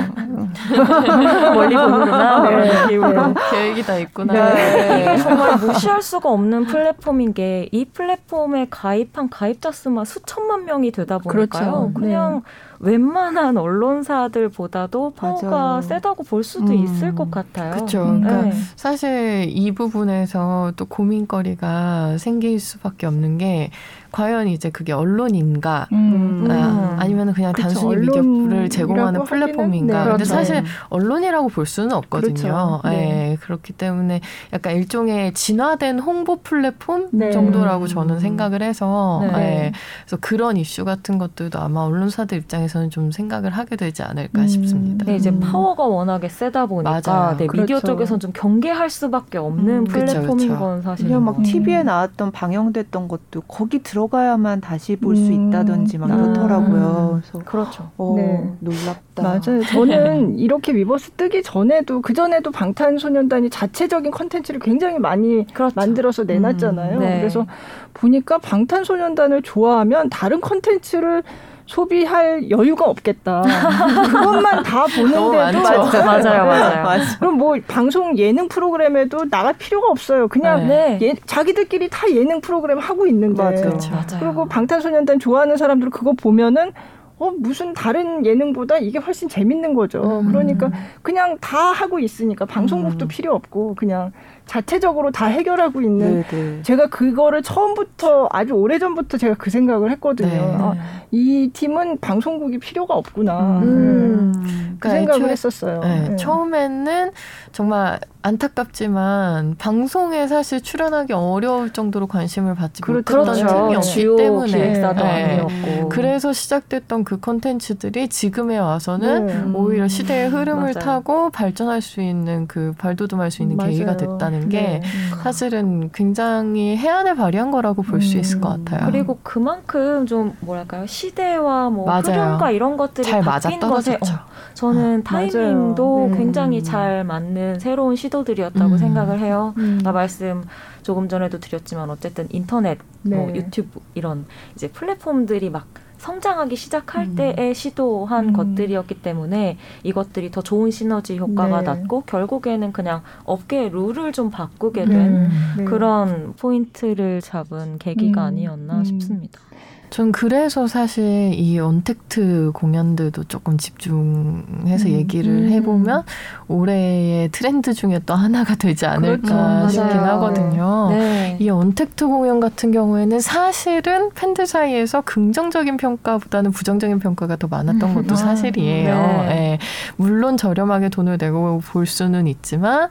멀리 보는구나. 네. 이런 느낌으로. 계획이 다 있구나. 이게 정말 무시할 수가 없는 플랫폼인 게 이 플랫폼에 가입한 가입자 수만 수천만 명이 되다 보니까요. 그렇죠. 그냥 웬만한 언론사들보다도 파워가 맞아요. 세다고 볼 수도 음. 있을 것 같아요. 그렇죠. 음. 그러니까 네. 사실 이 부분에서 또 고민거리가 생길 수밖에 없는 게 과연 이제 그게 언론인가 음. 음. 아, 아니면 그냥 그쵸, 단순히 미디어를 제공하는 플랫폼인가. 네. 근데 그렇죠. 사실 언론이라고 볼 수는 없거든요. 그렇죠. 네. 네. 그렇기 때문에 약간 일종의 진화된 홍보 플랫폼 네. 정도라고 저는 생각을 해서 네. 네. 그래서 그런 이슈 같은 것들도 아마 언론사들 입장에서는 좀 생각을 하게 되지 않을까 음. 싶습니다. 네, 이제 음. 파워가 워낙에 세다 보니까. 네, 미디어 그렇죠. 쪽에서는 좀 경계할 수밖에 없는 음. 그쵸, 플랫폼인 그쵸. 건 사실이에요. 그냥 막 음. TV에 나왔던 방영됐던 것도 거기 들어 가야만 다시 볼수 음. 있다든지 막 아. 그렇더라고요. 그래서 그렇죠. 어, 네. 놀랍다. 맞아요. 저는 이렇게 위버스 뜨기 전에도 그 전에도 방탄소년단이 자체적인 컨텐츠를 굉장히 많이 그렇죠. 만들어서 내놨잖아요. 음, 네. 그래서 보니까 방탄소년단을 좋아하면 다른 컨텐츠를 소비할 여유가 없겠다. 그것만 다 보는데도 많죠. 맞아요, 맞아요. 맞아. 그럼 뭐 방송 예능 프로그램에도 나갈 필요가 없어요. 그냥 네. 예, 자기들끼리 다 예능 프로그램 하고 있는데. 맞아. 그렇죠. 맞아요. 그리고 방탄소년단 좋아하는 사람들 그거 보면은 어 무슨 다른 예능보다 이게 훨씬 재밌는 거죠. 음. 그러니까 그냥 다 하고 있으니까 방송국도 음. 필요 없고 그냥 자체적으로 다 해결하고 있는 네, 네. 제가 그거를 처음부터 아주 오래 전부터 제가 그 생각을 했거든요. 네. 아, 이 팀은 방송국이 필요가 없구나. 음. 그 그러니까 생각을 애초에 했었어요. 네, 네. 처음에는 정말 안타깝지만 방송에 사실 출연하기 어려울 정도로 관심을 받지 그렇죠. 못했던 그렇죠. 팀이 네. 없기 주요 때문에 기획사도 네. 아니었고. 그래서 시작됐던 그 컨텐츠들이 지금에 와서는 네. 오히려 시대의 흐름을 맞아요. 타고 발전할 수 있는 그 발돋움할 수 있는 계기가 맞아요. 됐다는 게 네. 사실은 굉장히 해안을 발휘한 거라고 볼수 음. 있을 것 같아요. 그리고 그만큼 좀 뭐랄까요 시대와 뭐 맞아요. 흐름과 이런 것들이 잘 바뀐 것에. 어, 저는 맞아요. 타이밍도 네. 굉장히 잘 맞는 새로운 시도들이었다고 음. 생각을 해요. 음. 나 말씀 조금 전에도 드렸지만 어쨌든 인터넷, 뭐 네. 유튜브 이런 이제 플랫폼들이 막 성장하기 시작할 음. 때에 시도한 음. 것들이었기 때문에 이것들이 더 좋은 시너지 효과가 네. 났고 결국에는 그냥 업계의 룰을 좀 바꾸게 음. 된 네. 그런 포인트를 잡은 계기가 음. 아니었나 음. 싶습니다. 전 그래서 사실 이 언택트 공연들도 조금 집중해서 음. 얘기를 음. 해보면 올해의 트렌드 중에 또 하나가 되지 않을까 그렇죠. 싶긴 맞아요. 하거든요. 네. 이 언택트 공연 같은 경우에는 사실은 팬들 사이에서 긍정적인 평가보다는 부정적인 평가가 더 많았던 것도 아, 사실이에요. 네. 예. 물론 저렴하게 돈을 내고 볼 수는 있지만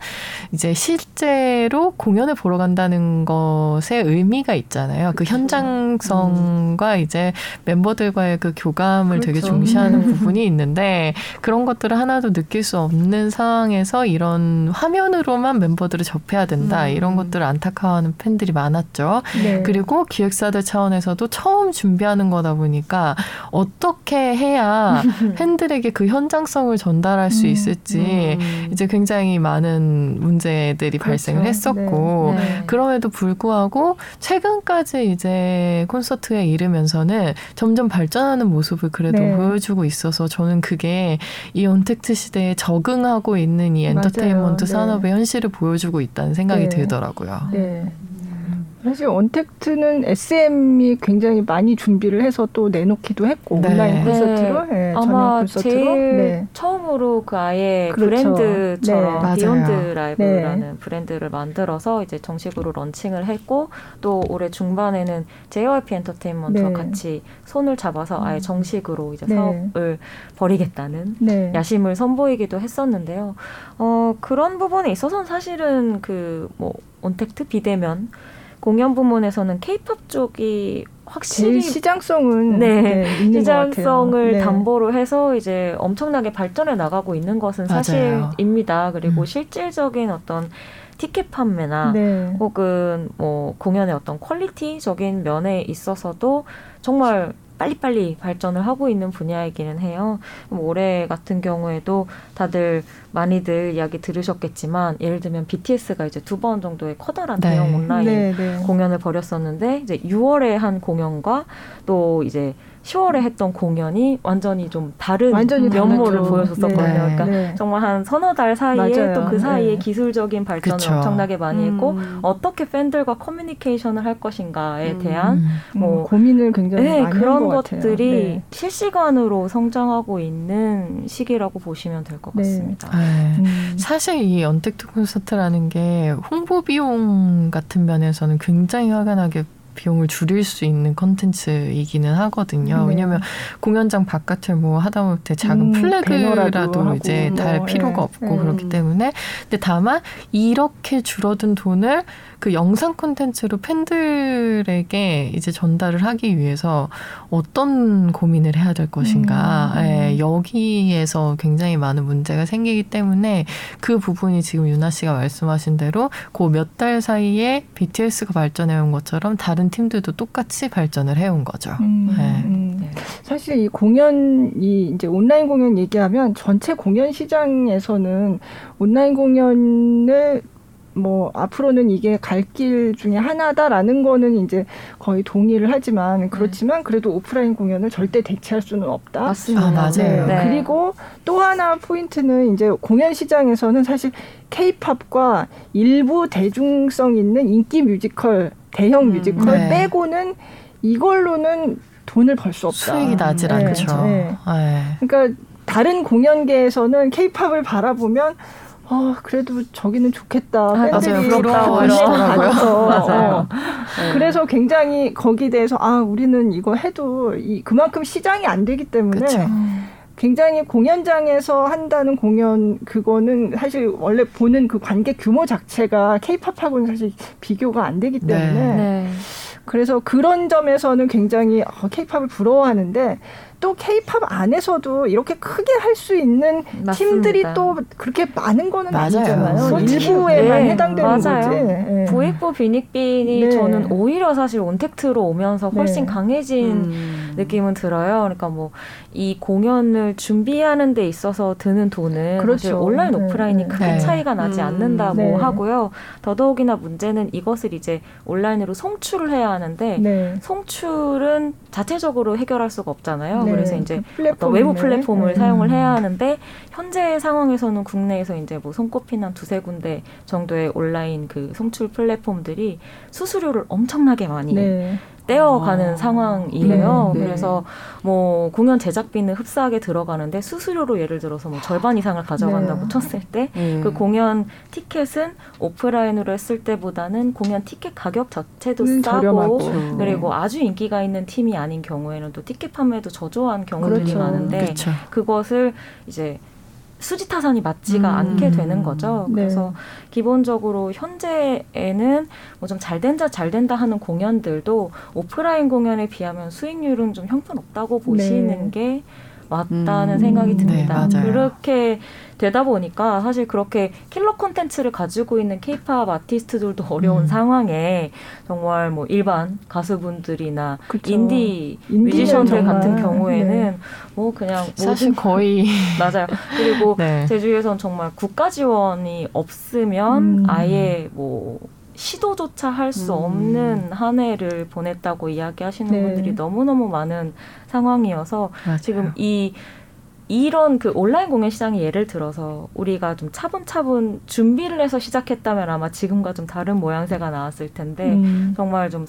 이제 실제로 공연을 보러 간다는 것에 의미가 있잖아요. 그 현장성과 이제 멤버들과의 그 교감을 되게 그렇죠. 중시하는 음. 부분이 있는데 그런 것들을 하나도 느낄 수 없는 상황에서 이런 화면으로만 멤버들을 접해야 된다 음. 이런 것들을 안타까워하는 팬들이 많았죠. 네. 그리고 기획사들 차원에서도 처음 준비하는 거다 보니까 어떻게 해야 팬들에게 그 현장성을 전달할 수 음. 있을지 음. 이제 굉장히 많은 문제들이 그렇죠. 발생을 했었고 네. 그럼에도 불구하고 최근까지 이제 콘서트에 이르면서는 점점 발전하는 모습을 그래도 네. 보여주고 있어서 저는 그게 이 언택트 시대에 적응하고 있는 이 엔터테인먼트 맞아요. 네. 산업의 현실을 보여주고 있다는 생각이 네. 들더라고요. 네. 사실 언택트는 SM이 굉장히 많이 준비를 해서 또 내놓기도 했고 네. 온라인 네. 콘서트로 네, 전용 아마 콘서트로 제일 네. 처음으로 그 아예 그렇죠. 브랜드처럼 네. Beyond 맞아요. Live라는 브랜드를 만들어서 이제 정식으로 런칭을 했고 또 올해 중반에는 JYP 엔터테인먼트와 네. 같이 손을 잡아서 아예 정식으로 이제 네. 사업을 벌이겠다는 네. 야심을 선보이기도 했었는데요. 어, 그런 부분에 있어서는 사실은 그뭐 온택트 비대면 공연 부문에서는 케이팝 쪽이 확실히 시장성은 네. 네. 시장성을 네. 담보로 해서 이제 엄청나게 발전해 나가고 있는 것은 맞아요. 사실입니다. 그리고 음. 실질적인 어떤 티켓 판매나 네. 혹은 뭐 공연의 어떤 퀄리티적인 면에 있어서도 정말 빨리빨리 발전을 하고 있는 분야이기는 해요. 올해 같은 경우에도 다들 많이들 이야기 들으셨겠지만 예를 들면 BTS가 이제 두 번 정도의 커다란 네. 대형 온라인 네, 네. 공연을 벌였었는데 이제 6월에 한 공연과 또 이제 10월에 했던 공연이 완전히 좀 다른 완전히 면모를. 보여줬었거든요. 네. 그러니까 네. 정말 한 서너 달 사이에. 또 그 사이에 네. 기술적인 발전을 그쵸. 엄청나게 많이 했고 음. 어떻게 팬들과 커뮤니케이션을 할 것인가에 음. 대한 음. 뭐뭐 고민을 굉장히 네, 많이 그런 한것 같아요. 것들이 네. 실시간으로 성장하고 있는 시기라고 보시면 될것 네. 같습니다. 네. 음. 사실 이 언택트 콘서트라는 게 홍보 비용 같은 면에서는 굉장히 화가 나게 비용을 줄일 수 있는 컨텐츠이기는 하거든요. 네. 왜냐하면 공연장 바깥을 뭐 하다못해 작은 음, 플래그라도 이제 달 뭐, 필요가 예, 없고 예. 그렇기 때문에 근데 다만 이렇게 줄어든 돈을 그 영상 콘텐츠로 팬들에게 이제 전달을 하기 위해서 어떤 고민을 해야 될 것인가. 음. 예, 여기에서 굉장히 많은 문제가 생기기 때문에 그 부분이 지금 유나 씨가 말씀하신 대로 그 몇 달 사이에 BTS가 발전해 온 것처럼 다른 팀들도 똑같이 발전을 해온 거죠. 음, 네. 음. 네. 사실 이 공연이 이제 온라인 공연 얘기하면 전체 공연 시장에서는 온라인 공연을 뭐 앞으로는 이게 갈 길 중에 하나다라는 거는 이제 거의 동의를 하지만 그렇지만 그래도 오프라인 공연을 절대 대체할 수는 없다. 맞습니다. 아, 맞아요. 네. 그리고 또 하나 포인트는 이제 공연 시장에서는 사실 케이팝과 일부 대중성 있는 인기 뮤지컬, 대형 음, 뮤지컬 네. 빼고는 이걸로는 돈을 벌 수 없다. 수익이 나질 네, 않죠. 네. 예. 그러니까 다른 공연계에서는 케이팝을 바라보면 어, 그래도 저기는 좋겠다. 아, 팬들이 맞아요. 그 부러워요. 맞아요. 어. 그래서 굉장히 거기에 대해서 아 우리는 이거 해도 이 그만큼 시장이 안 되기 때문에 그쵸. 굉장히 공연장에서 한다는 공연 그거는 사실 원래 보는 그 관객 규모 자체가 케이팝하고는 사실 비교가 안 되기 때문에 네. 네. 그래서 그런 점에서는 굉장히 어, 케이팝을 부러워하는데 또 케이팝 안에서도 이렇게 크게 할 수 있는 맞습니다. 팀들이 또 그렇게 많은 거는 맞아요. 아니잖아요. 일부에만 네, 해당되는 맞아요. 거지. 예. 부익부 비닉빈이 네. 저는 오히려 사실 온택트로 오면서 훨씬 네. 강해진 음. 느낌은 들어요. 그러니까 뭐 이 공연을 준비하는 데 있어서 드는 돈은 그렇죠. 사실 온라인 네, 오프라인이 네. 크게 네. 차이가 나지 음. 않는다고 네. 하고요. 더더욱이나 문제는 이것을 이제 온라인으로 송출을 해야 하는데 네. 송출은 자체적으로 해결할 수가 없잖아요. 네. 그래서 이제 그 어떤 외부. 플랫폼을 네. 사용을 해야 하는데 현재 상황에서는 국내에서 이제 뭐 손꼽히는 한 두세 군데 정도의 온라인 그 송출 플랫폼들이 수수료를 엄청나게 많이 네. 떼어가는 아. 상황이에요. 네, 네. 그래서 뭐 공연 제작비는 흡사하게 들어가는데 수수료로 예를 들어서 뭐 절반 이상을 가져간다고 네. 쳤을 때그 네. 공연 티켓은 오프라인으로 했을 때보다는 공연 티켓 가격 자체도 음, 싸고 저렴하고. 그렇죠. 그리고 아주 인기가 있는 팀이 아닌 경우에는 또 티켓 판매도 저조한 경우들이 그렇죠. 많은데 그렇죠. 그것을 이제 수지 타산이 맞지가 음. 않게 되는 거죠. 네. 그래서 기본적으로 현재에는 뭐 좀 잘 된다 잘 된다 하는 공연들도 오프라인 공연에 비하면 수익률은 좀 형편없다고 보시는 네. 게 맞다는 음. 생각이 듭니다. 네. 그렇게 되다 보니까 사실 그렇게 킬러 콘텐츠를 가지고 있는 케이팝 아티스트들도 어려운 음. 상황에 정말 뭐 일반 가수분들이나 그쵸. 인디 뮤지션들 같은 경우에는 네. 뭐 그냥 사실 거의 맞아요. 그리고 네. 제 주위에선 정말 국가 지원이 없으면 음. 아예 뭐 시도조차 할수 음. 없는 한 해를 보냈다고 이야기하시는 네. 분들이 너무너무 많은 상황이어서 맞아요. 지금 이 이런 그 온라인 공연 시장이 예를 들어서 우리가 좀 차분차분 준비를 해서 시작했다면 아마 지금과 좀 다른 모양새가 나왔을 텐데 음. 정말 좀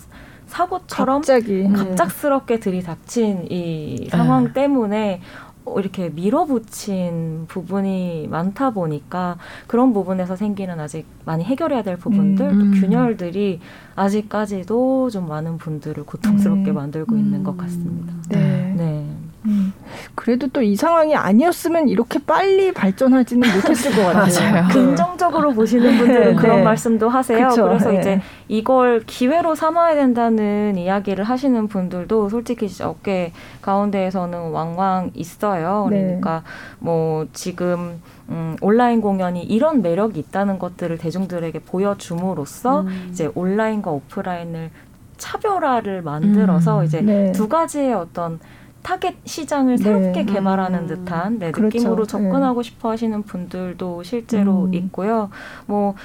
사고처럼 갑자기 갑작스럽게 들이닥친 이 상황 때문에 어, 이렇게 밀어붙인 부분이 많다 보니까 그런 부분에서 생기는 아직 많이 해결해야 될 부분들, 음. 또 균열들이 아직까지도 좀 많은 분들을 고통스럽게 음. 만들고 있는 것 같습니다. 네. 네. 음. 그래도 또 이 상황이 아니었으면 이렇게 빨리 발전하지는 못했을 것 같아요. 맞아요. 네. 긍정적으로 보시는 분들은 네. 그런 네. 말씀도 하세요. 그쵸. 그래서 네. 이제 이걸 기회로 삼아야 된다는 이야기를 하시는 분들도 솔직히 업계 가운데에서는 왕왕 있어요. 네. 그러니까 뭐 지금 음, 온라인 공연이 이런 매력이 있다는 것들을 대중들에게 보여줌으로써 음. 이제 온라인과 오프라인을 차별화를 만들어서 음. 이제 네. 두 가지의 어떤 타겟 시장을 네. 새롭게 개발하는 음. 듯한 네, 그렇죠. 느낌으로 접근하고 싶어 하시는 분들도 실제로 음. 있고요. 뭐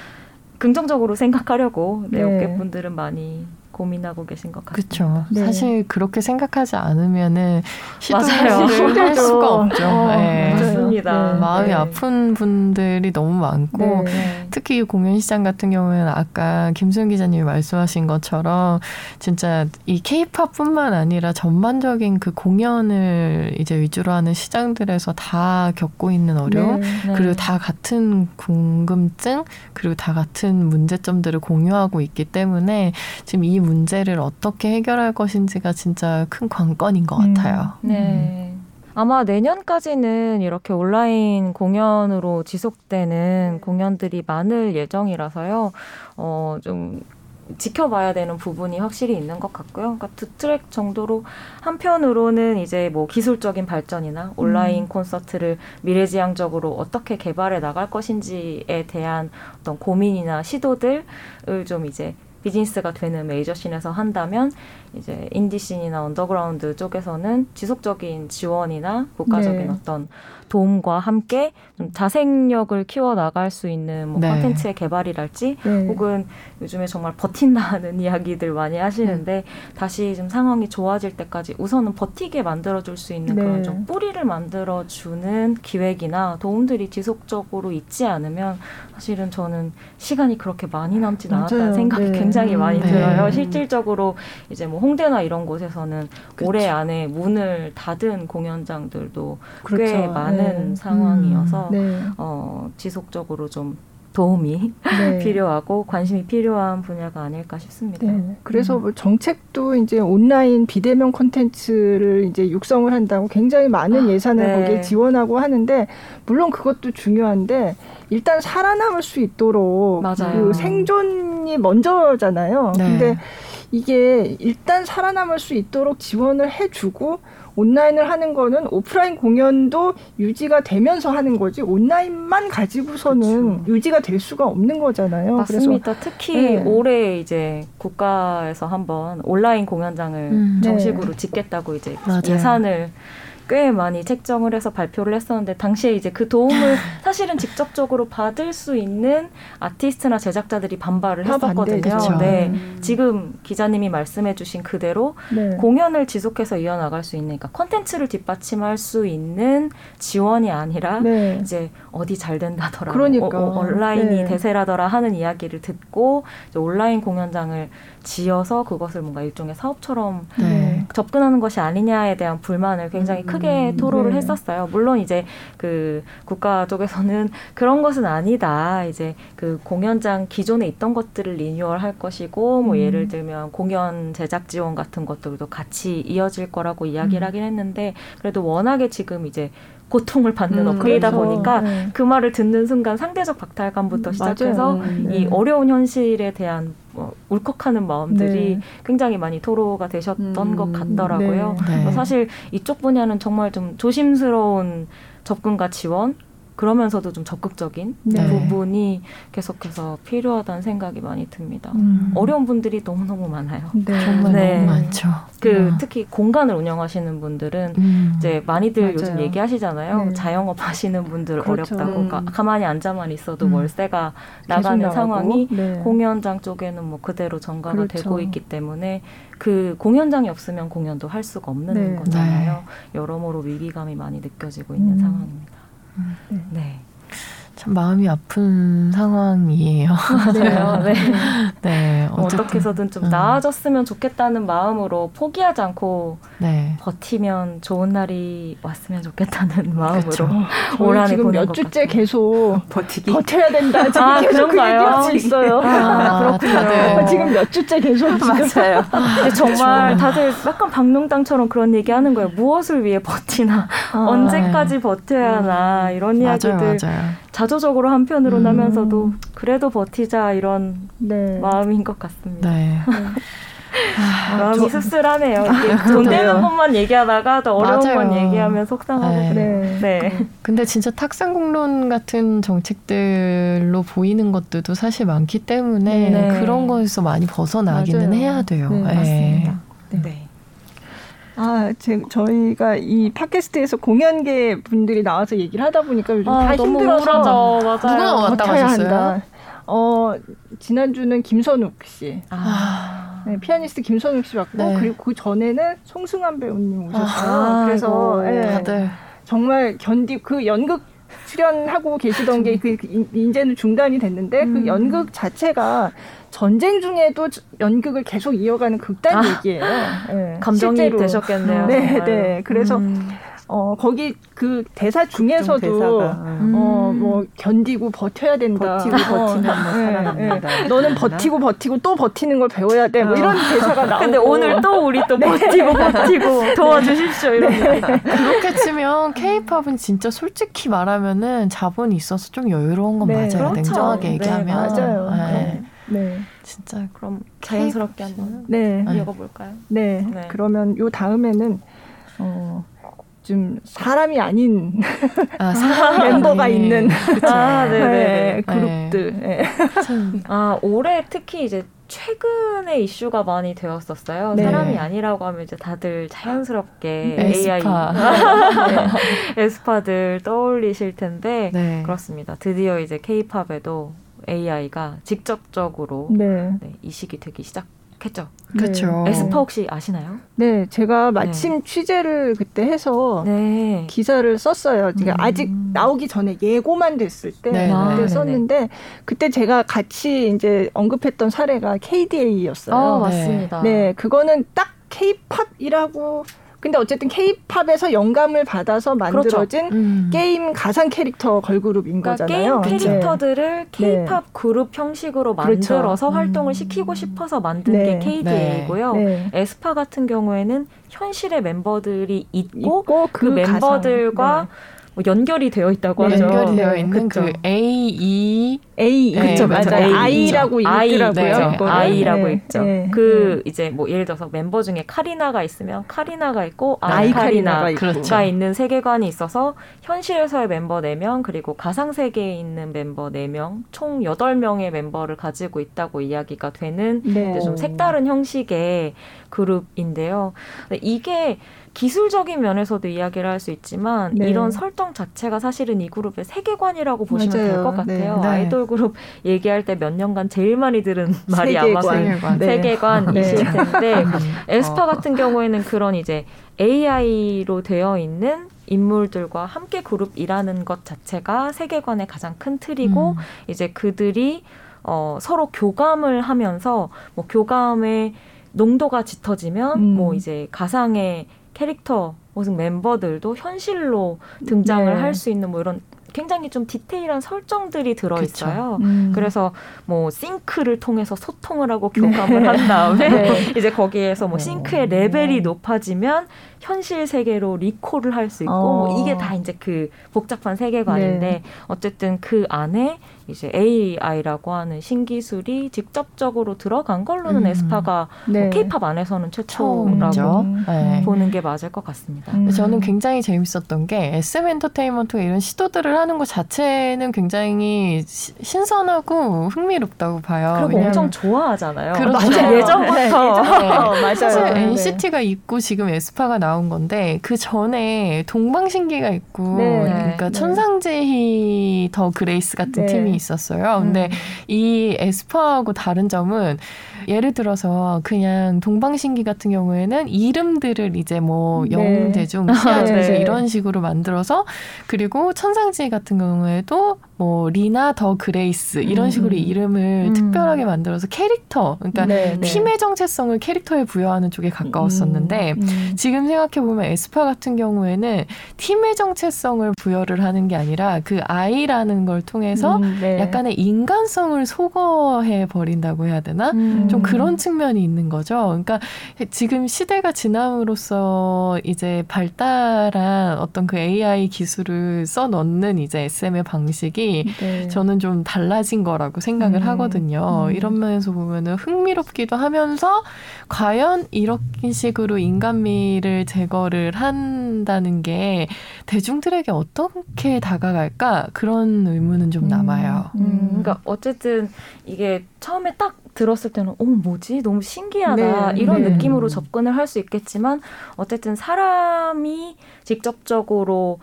긍정적으로 생각하려고 네, 네. 업계분들은 많이 고민하고 계신 것 같습니다. 그렇죠. 네. 사실 그렇게 생각하지 않으면은. 시도를 할. 수가 없죠. 어, 네. 맞습니다. 네. 마음이 네. 아픈 분들이 너무 많고 네. 네. 특히 이 공연 시장 같은 경우에는 아까 김수영 기자님이 말씀하신 것처럼 진짜 이 케이팝뿐만 아니라 전반적인 그 공연을 이제 위주로 하는 시장들에서 다 겪고 있는 어려움 네. 네. 그리고 다 같은 궁금증 그리고 다 같은 문제점들을 공유하고 있기 때문에 지금 이 문제 를 어떻게 해결할 것인지가 진짜 큰 관건인 것 음. 같아요. 네. 아마 내년까지는 이렇게 온라인 공연으로 지속되는 공연들이 많을 예정이라서요. 어, 좀 지켜봐야 되는 부분이 확실히 있는 것 같고요. 그러니까 두 트랙 정도로 한편으로는 이제 뭐 기술적인 발전이나 온라인 음. 콘서트를 미래지향적으로 어떻게 개발해 나갈 것인지에 대한 어떤 고민이나 시도들을 좀 이제 비즈니스가 되는 메이저 scene에서 한다면 이제 인디 scene이나 언더그라운드 쪽에서는 지속적인 지원이나 국가적인 네. 어떤 도움과 함께 좀 자생력을 키워 나갈 수 있는 뭐 네. 콘텐츠의 개발이랄지 네. 혹은 요즘에 정말 버틴다는 이야기들 많이 하시는데 다시 좀 상황이 좋아질 때까지 우선은 버티게 만들어줄 수 있는 네. 그런 좀 뿌리를 만들어주는 기획이나 도움들이 지속적으로 있지 않으면 사실은 저는 시간이 그렇게 많이 남지 맞아요. 않았다는 생각이 네. 굉장히 많이 네. 들어요. 실질적으로 이제 뭐 홍대나 이런 곳에서는 그쵸. 올해 안에 문을 닫은 공연장들도 꽤 그렇죠. 많은 네. 상황이어서 네. 어, 지속적으로 좀 도움이 네. 필요하고 관심이 필요한 분야가 아닐까 싶습니다. 네. 그래서 뭐 정책도 이제 온라인 비대면 콘텐츠를 이제 육성을 한다고 굉장히 많은 예산을 네. 거기에 지원하고 하는데 물론 그것도 중요한데 일단 살아남을 수 있도록 맞아요. 그 생존이 먼저잖아요. 네. 근데 이게 일단 살아남을 수 있도록 지원을 해주고 온라인을 하는 거는 오프라인 공연도 유지가 되면서 하는 거지 온라인만 가지고서는 유지가 될 수가 없는 거잖아요. 맞습니다. 특히 네. 올해 이제 국가에서 한번 온라인 공연장을 음. 네. 정식으로 짓겠다고 이제 맞아요. 예산을 꽤 많이 책정을 해서 발표를 했었는데 당시에 이제 그 도움을 사실은 직접적으로 받을 수 있는 아티스트나 제작자들이 반발을 다 했었거든요. 반대죠. 네. 음. 지금 기자님이 말씀해 주신 그대로 네. 공연을 지속해서 이어 나갈 수 있는, 그러니까 컨텐츠를 뒷받침할 수 있는 지원이 아니라 네. 이제 어디 잘 된다더라, 그러니까. 어, 어, 온라인이 네. 대세라더라 하는 이야기를 듣고 온라인 공연장을 지어서 그것을 뭔가 일종의 사업처럼 네. 접근하는 것이 아니냐에 대한 불만을 굉장히 크게 토로를 네. 했었어요. 물론 이제 그 국가 쪽에서는 그런 것은 아니다. 이제 그 공연장 기존에 있던 것들을 리뉴얼 할 것이고 뭐 음. 예를 들면 공연 제작 지원 같은 것들도 같이 이어질 거라고 이야기를 음. 하긴 했는데 그래도 워낙에 지금 이제 고통을 받는 음, 업계이다 그렇죠. 보니까 네. 그 말을 듣는 순간 상대적 박탈감부터 음, 시작해서. 이 네. 어려운 현실에 대한 뭐 울컥하는 마음들이 네. 굉장히 많이 토로가 되셨던 음, 것 같더라고요. 네. 뭐 사실 이쪽 분야는 정말 좀 조심스러운 접근과 지원 그러면서도 좀 적극적인 네. 부분이 계속해서 필요하다는 생각이 많이 듭니다. 음. 어려운 분들이 너무너무 많아요. 네. 정말 네. 너무 많죠. 그 어. 특히 공간을 운영하시는 분들은 음. 이제 많이들 맞아요. 요즘 얘기하시잖아요. 네. 자영업 하시는 분들 그렇죠. 어렵다고. 그러니까 음. 가만히 앉아만 있어도 음. 월세가 나가는. 상황이 네. 공연장 쪽에는 뭐 그대로 전가가 그렇죠. 되고 있기 때문에 그 공연장이 없으면 공연도 할 수가 없는 네. 거잖아요. 여러모로 위기감이 많이 느껴지고 있는 음. 상황입니다. 네. 네. 참 마음이 아픈 상황이에요. 맞아요. 네. 네, 어쨌든. 어떻게 해서든 좀 음. 나아졌으면 좋겠다는 마음으로 포기하지 않고 네. 버티면 좋은 날이 왔으면 좋겠다는 마음으로 그쵸. 저희 올 한해 지금 몇것 주째 같아요. 계속 버티기. 버텨야 된다. 지금 아, 계속 그 그런가요? 있어요. 아, 그렇군요. 다들. 지금 몇 주째 계속 맞아요. 근데 정말 다들 약간 박농당처럼 그런 얘기 하는 거예요. 무엇을 위해 버티나, 아. 언제까지 버텨야 하나, 이런 맞아요, 이야기들 맞아요. 자 조적으로 한편으로 음. 하면서도 그래도 버티자 이런 네. 마음인 것 같습니다. 네. 마음이 저- 씁쓸하네요. 돈 되는. 것만 얘기하다가 또 어려운 맞아요. 건 얘기하면 속상하고 네. 그래요. 네. 네. 근데 진짜 탁상 공론 같은 정책들로 보이는 것들도 사실 많기 때문에 네. 그런 거에서 많이 벗어나기는 맞아요. 해야 돼요. 네, 예. 맞습니다. 네. 네. 아, 제, 저희가 이 팟캐스트에서 공연계 분들이 나와서 얘기를 하다 보니까 요즘 다 아, 너무 힘들어서 우울하죠. 맞아요. 누가 왔다 가셨어요? 한다. 어, 지난주는 김선욱 씨. 아. 네, 피아니스트 김선욱 씨 왔고 네. 그리고 그 전에는 송승환 배우님 오셨어요. 아, 그래서. 예, 다들 정말 견디 그 연극 출연하고 계시던 게그 이제는 중단이 됐는데 음. 그 연극 자체가 전쟁 중에도 연극을 계속 이어가는 극단 아. 얘기예요. 예, 감정이 실제로. 되셨겠네요. 네, 정말. 네. 그래서 음. 어 거기 그 대사 중에서도 대사가, 음. 어 뭐 견디고 버텨야 된다. 버티고 버티면 뭐 어, 살아남는다. 예, 예. 너는 버티고 버티고 또 버티는 걸 배워야 돼. 뭐 이런 대사가 나오고. 근데 오늘 또 우리 또 버티고 버티고 도와주십시오 이런 거. 그렇게 치면 케이팝은 진짜 솔직히 말하면은 자본이 있어서 좀 여유로운 건 네, 맞아요. 그렇죠. 냉정하게 네, 얘기하면. 맞아요. 네. 네. 진짜 그럼 자연스럽게 한번 네. 네. 읽어볼까요? 네. 네. 그러면 요 다음에는 어. 좀 사람이 아닌 아, 사람이 멤버가 아닌- 있는 아, 네네네. 네, 그룹들. 네. 참아 올해 특히 이제 최근에 이슈가 많이 되었었어요. 네. 사람이 아니라고 하면 이제 다들 자연스럽게 에스파. AI 네, 에스파들 떠올리실 텐데 네. 그렇습니다. 드디어 이제 K-팝에도 AI가 직접적으로 네. 네, 이식이 되기 시작했죠. 그렇죠. 에스파 혹시 아시나요? 네, 제가 마침 취재를 그때 해서 네. 기사를 썼어요. 그러니까 음. 아직 나오기 전에 예고만 됐을 때 네, 아, 그때. 썼는데 그때 제가 같이 이제 언급했던 사례가 KDA였어요. 어, 네. 맞습니다. 네, 그거는 딱 K-팝이라고 근데 어쨌든 K-팝에서 영감을 받아서 만들어진 음. 게임 가상 캐릭터 걸그룹인 그러니까 거잖아요. 게임 네. 캐릭터들을 K-팝 그룹 형식으로 그렇죠. 만들어서 음. 활동을 시키고 싶어서 만든 네. 게 KDA이고요. 네. 에스파 같은 경우에는 현실의 멤버들이 있고, 있고 그, 멤버들과 뭐 연결이 되어 있다고 네. 하죠. 연결이 되어 네, 있는 그쵸. 그 A, E A 네, 그쵸. 맞아요. A, I라고 I, 있더라고요. 네. I라고 네. 있죠. 네. 그 이제 뭐 예를 들어서 멤버 중에 카리나가 있으면 카리나가 있고 아이 아이 카리나가 카리나가 있고. 그렇죠. 있는 세계관이 있어서 현실에서의 member 4명 그리고 가상 세계에 있는 멤버 4명 총 8명의 멤버를 가지고 있다고 이야기가 되는 네. 좀 색다른 형식의 그룹인데요. 이게 기술적인 면에서도 이야기를 할 수 있지만 네. 이런 설정 자체가 사실은 이 그룹의 세계관이라고 보시면 될 맞아요. 것 같아요. 네. 아이돌 그룹 얘기할 때 몇 년간 제일 많이 들은 말이 아마 세계관. 세계관. 네. 세계관이실 네. 텐데 에스파 어. 같은 경우에는 그런 이제 AI로 되어 있는 인물들과 함께 그룹이라는 것 자체가 세계관의 가장 큰 틀이고 음. 이제 그들이 어, 서로 교감을 하면서 뭐 교감의 농도가 짙어지면 음. 뭐 이제 가상의 캐릭터 무슨 멤버들도 현실로 등장을 네. 할수 있는 뭐 이런 굉장히 좀 디테일한 설정들이 들어. 있어요. 음. 그래서 뭐 싱크를 통해서 소통을 하고 교감을 한 다음에 네. 이제 거기에서 뭐 네. 싱크의 레벨이 높아지면 현실 세계로 리콜을 할 수 있고 어. 뭐 이게 다 이제 그 복잡한 세계관인데 네. 어쨌든 그 안에 이제 AI라고 하는 신기술이 직접적으로 들어간 걸로는 음. 에스파가 네. K-팝 안에서는 최초라고. 음. 네. 보는 게 맞을 것 같습니다. 음. 저는 굉장히 재밌었던 게 SM 엔터테인먼트가 이런 시도들을 하는 것 자체는 굉장히 시- 신선하고 흥미롭다고 봐요. 그리고 왜냐하면 엄청 좋아하잖아요. 그렇죠. 맞아요. 예전부터 네. 어, 맞아요. 사실 네. NCT가 있고 지금 에스파가 나온 건데 그 전에 동방신기가 있고 네. 그러니까 네. 천상지희 더 그레이스 같은 네. 팀이 있었어요. 근데 음. 이 에스파하고 다른 점은 예를 들어서 그냥 동방신기 같은 경우에는 이름들을 이제 뭐 네. 영웅재중, 시아준수 네. 이런 식으로 만들어서 그리고 천상지희 같은 경우에도 뭐 리나 더 그레이스 이런 음. 식으로 이름을 음. 특별하게 만들어서 캐릭터 그러니까 네, 네. 팀의 정체성을 캐릭터에 부여하는 쪽에 가까웠었는데 음, 음. 지금 생각해 보면 에스파 같은 경우에는 팀의 정체성을 부여를 하는 게 아니라 그 아이라는 걸 통해서 음, 네. 약간의 인간성을 소거해 버린다고 해야 되나? 음. 좀 그런 측면이 있는 거죠. 그러니까 지금 시대가 지남으로써 이제 발달한 어떤 그 AI 기술을 써 넣는 이제 SM의 방식이 네. 저는 좀 달라진 거라고 생각을 음. 하거든요. 음. 이런 면에서 보면은 흥미롭기도 하면서 과연 이런 식으로 인간미를 제거를 한다는 게 대중들에게 어떻게 다가갈까 그런 의문은 좀 음. 남아요. 음, 그러니까 어쨌든 이게 처음에 딱 들었을 때는 어 뭐지? 너무 신기하다. 네, 이런 네. 느낌으로 접근을 할 수 있겠지만 어쨌든 사람이 직접적으로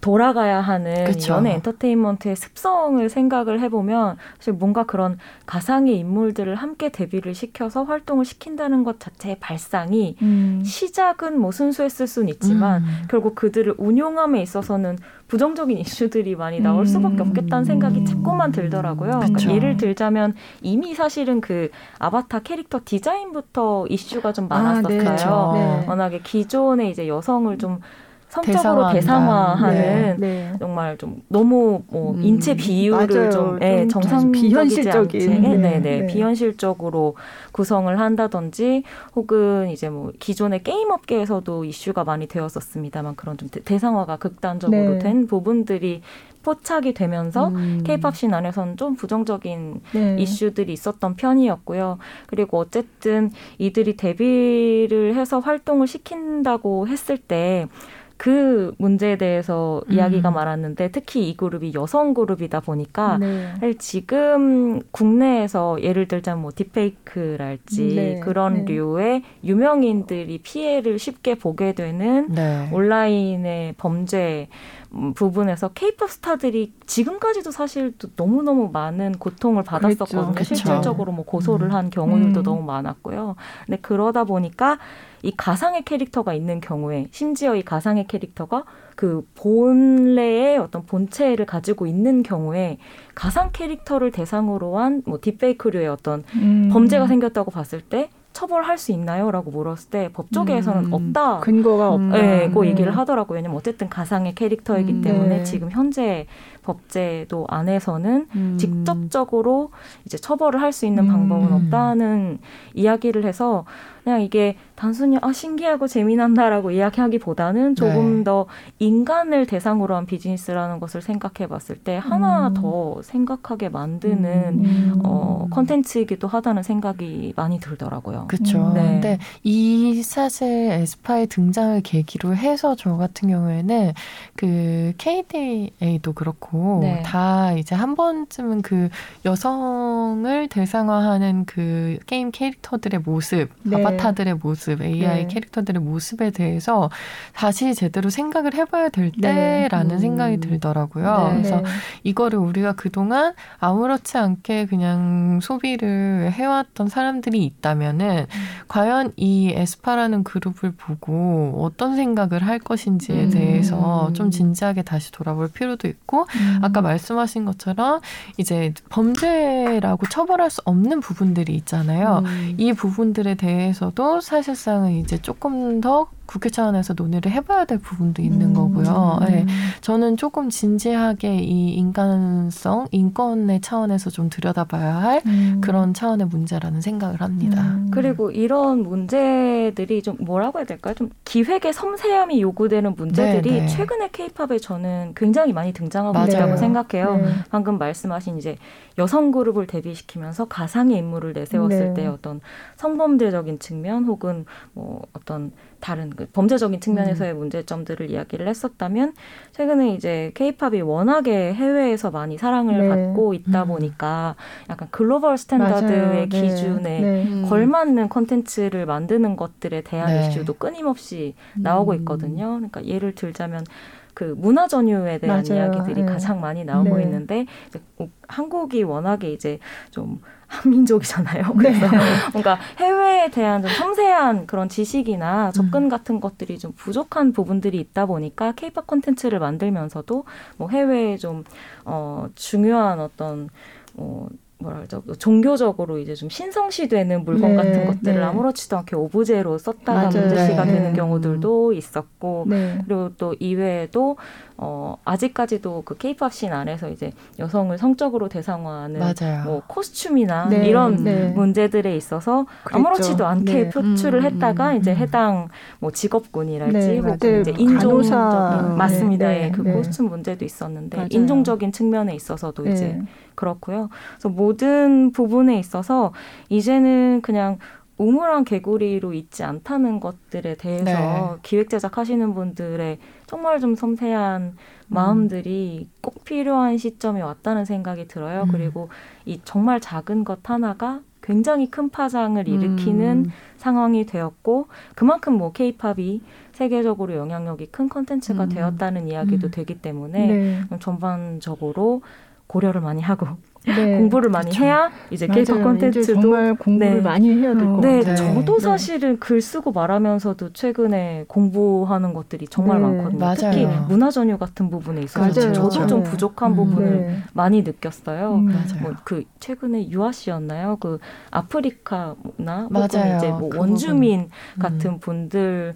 돌아가야 하는 그쵸. 연예 엔터테인먼트의 습성을 생각을 해보면 사실 뭔가 그런 가상의 인물들을 함께 데뷔를 시켜서 활동을 시킨다는 것 자체의 발상이 음. 시작은 뭐 순수했을 수는 있지만 음. 결국 그들을 운용함에 있어서는 부정적인 이슈들이 많이 나올 음. 수밖에 없겠다는 생각이 자꾸만 들더라고요. 그러니까. 예를 들자면 이미 사실은 그 아바타 캐릭터 디자인부터 이슈가 좀 아, 네. 많았었어요. 네. 워낙에 기존에 이제 여성을 좀 성적으로 대상화한다. 대상화 하는 네. 정말 좀 너무 뭐 음, 인체 비율을. 좀 예, 좀 정상적이지 비현실적인. 않게 네, 네, 네, 네. 비현실적으로 구성을 한다든지 혹은 이제 뭐 기존의 게임 업계에서도 이슈가 많이 되었었습니다만 그런 좀 대- 대상화가 극단적으로 네. 된 부분들이 포착이 되면서 음. 케이팝 씬 안에서는 좀 부정적인 네. 이슈들이 있었던 편이었고요. 그리고 어쨌든 이들이 데뷔를 해서 활동을 시킨다고 했을 때 그 문제에 대해서 음. 이야기가 많았는데 특히 이 그룹이 여성 그룹이다 보니까 네. 사실 지금 국내에서 예를 들자면 뭐 딥페이크랄지 네, 그런 네. 류의 유명인들이 피해를 쉽게 보게 되는 네. 온라인의 범죄 음, 부분에서 케이팝 스타들이 지금까지도 사실 또 너무너무 많은 고통을 받았었거든요. 그랬죠. 그쵸. 실질적으로 뭐 고소를 음. 한 경우들도 음. 너무 많았고요. 근데 그러다 보니까 이 가상의 캐릭터가 있는 경우에 심지어 이 가상의 캐릭터가 그 본래의 어떤 본체를 가지고 있는 경우에 가상 캐릭터를 대상으로 한 뭐 딥페이크류의 어떤 음. 범죄가 생겼다고 봤을 때 처벌할 수 있나요? 라고 물었을 때 법조계에서는 음. 없다. 근거가 음. 없다. 네, 그 네. 얘기를 하더라고요. 왜냐면 어쨌든 가상의 캐릭터이기 음, 때문에 네. 지금 현재 법제도 안에서는 음. 직접적으로 이제 처벌을 할 수 있는 음. 방법은 없다는 이야기를 해서 그냥 이게 단순히 아 신기하고 재미난다라고 이야기하기보다는 조금 네. 더 인간을 대상으로 한 비즈니스라는 것을 생각해 봤을 때 하나 음. 더 생각하게 만드는 음. 어 컨텐츠이기도 하다는 생각이 많이 들더라고요. 그렇죠. 음. 네. 근데 이 사실 에스파의 등장을 계기로 해서 저 같은 경우에는 그 KDA도 그렇고 네. 다 이제 한 번쯤은 그 여성을 대상화하는 그 게임 캐릭터들의 모습, 네. 아바타들의 모습, AI 네. 캐릭터들의 모습에 대해서 다시 제대로 생각을 해봐야 될 네. 때라는 음. 생각이 들더라고요. 네. 그래서 이거를 우리가 그동안 아무렇지 않게 그냥 소비를 해왔던 사람들이 있다면은 과연 이 에스파라는 그룹을 보고 어떤 생각을 할 것인지에 음. 대해서 좀 진지하게 다시 돌아볼 필요도 있고 음. 아까 말씀하신 것처럼 이제 범죄라고 처벌할 수 없는 부분들이 있잖아요. 음. 이 부분들에 대해서 도 사실상은 이제 조금 더 국회 차원에서 논의를 해봐야 될 부분도 있는 음. 거고요. 네. 저는 조금 진지하게 이 인간성, 인권의 차원에서 좀 들여다봐야 할 음. 그런 차원의 문제라는 생각을 합니다. 음. 그리고 이런 문제들이 좀 뭐라고 해야 될까요? 좀 기획의 섬세함이 요구되는 문제들이 네, 네. 최근에 케이팝에 저는 굉장히 많이 등장하고. 있다고 생각해요. 네. 방금 말씀하신 이제 여성 그룹을 데뷔시키면서 가상의 인물을 내세웠을 네. 때 어떤 성범죄적인 측면 혹은 뭐 어떤 다른 그 범죄적인 측면에서의 음. 문제점들을 이야기를 했었다면 최근에 이제 케이팝이 워낙에 해외에서 많이 사랑을 네. 받고 있다 음. 보니까 약간 global standard의 맞아요. 네. 기준에 네. 음. 걸맞는 콘텐츠를 만드는 것들에 대한 네. 이슈도 끊임없이 나오고 음. 있거든요. 그러니까 예를 들자면 그 문화 전유에 대한 맞아요. 이야기들이 네. 가장 많이 나오고 네. 있는데 이제 한국이 워낙에 이제 좀 한민족이잖아요. 네. 그래서 뭔가 해외에 대한 좀 섬세한 그런 지식이나 접근 음. 같은 것들이 좀 부족한 부분들이 있다 보니까 케이팝 콘텐츠를 만들면서도 뭐 해외에 좀 어, 중요한 어떤 뭐 뭐라 그러죠 종교적으로 이제 좀 신성시되는 물건 네, 같은 것들을 네. 아무렇지도 않게 오브제로 썼다가 맞아요. 문제시가 네. 되는 경우들도 있었고 네. 그리고 또 이외에도 어 아직까지도 그 케이팝 씬 안에서 이제 여성을 성적으로 대상화하는 맞아요. 뭐 코스튬이나 네. 이런 네. 문제들에 있어서 그랬죠. 아무렇지도 않게 네. 표출을 음, 했다가 음, 이제 음. 해당 뭐 직업군이랄지 네, 혹은. 이제 인종적인 간호사. 맞습니다. 네, 예, 그 네. 코스튬 문제도 있었는데 맞아요. 인종적인 측면에 있어서도 네. 이제 그렇고요. 그래서 모든 부분에 있어서 이제는 그냥 우물한 개구리로 있지 않다는 것들에 대해서 네. 기획 제작하시는 분들의 정말 좀 섬세한 마음들이 꼭 필요한 시점에 왔다는 생각이 들어요. 음. 그리고 이 정말 작은 것 하나가 굉장히 큰 파장을 일으키는 음. 상황이 되었고 그만큼 뭐 케이팝이 세계적으로 영향력이 큰 컨텐츠가 음. 되었다는 이야기도 음. 되기 때문에 네. 전반적으로 고려를 많이 하고 네. 공부를 많이 그쵸. 해야 이제. 케이팝 콘텐츠도 정말 공부를 네. 많이 해야 될것 네, 같아요. 저도 네. 사실은 글 쓰고 말하면서도 최근에 공부하는 것들이 정말 네. 많거든요. 맞아요. 특히 문화 전유 같은 부분에 있어서 맞아요. 저도 좀 네. 부족한 음. 부분을 네. 많이 느꼈어요. 음. 뭐 그 최근에 유아 씨였나요? 그 아프리카나 맞아요. 이제 뭐 그 원주민 음. 같은 분들의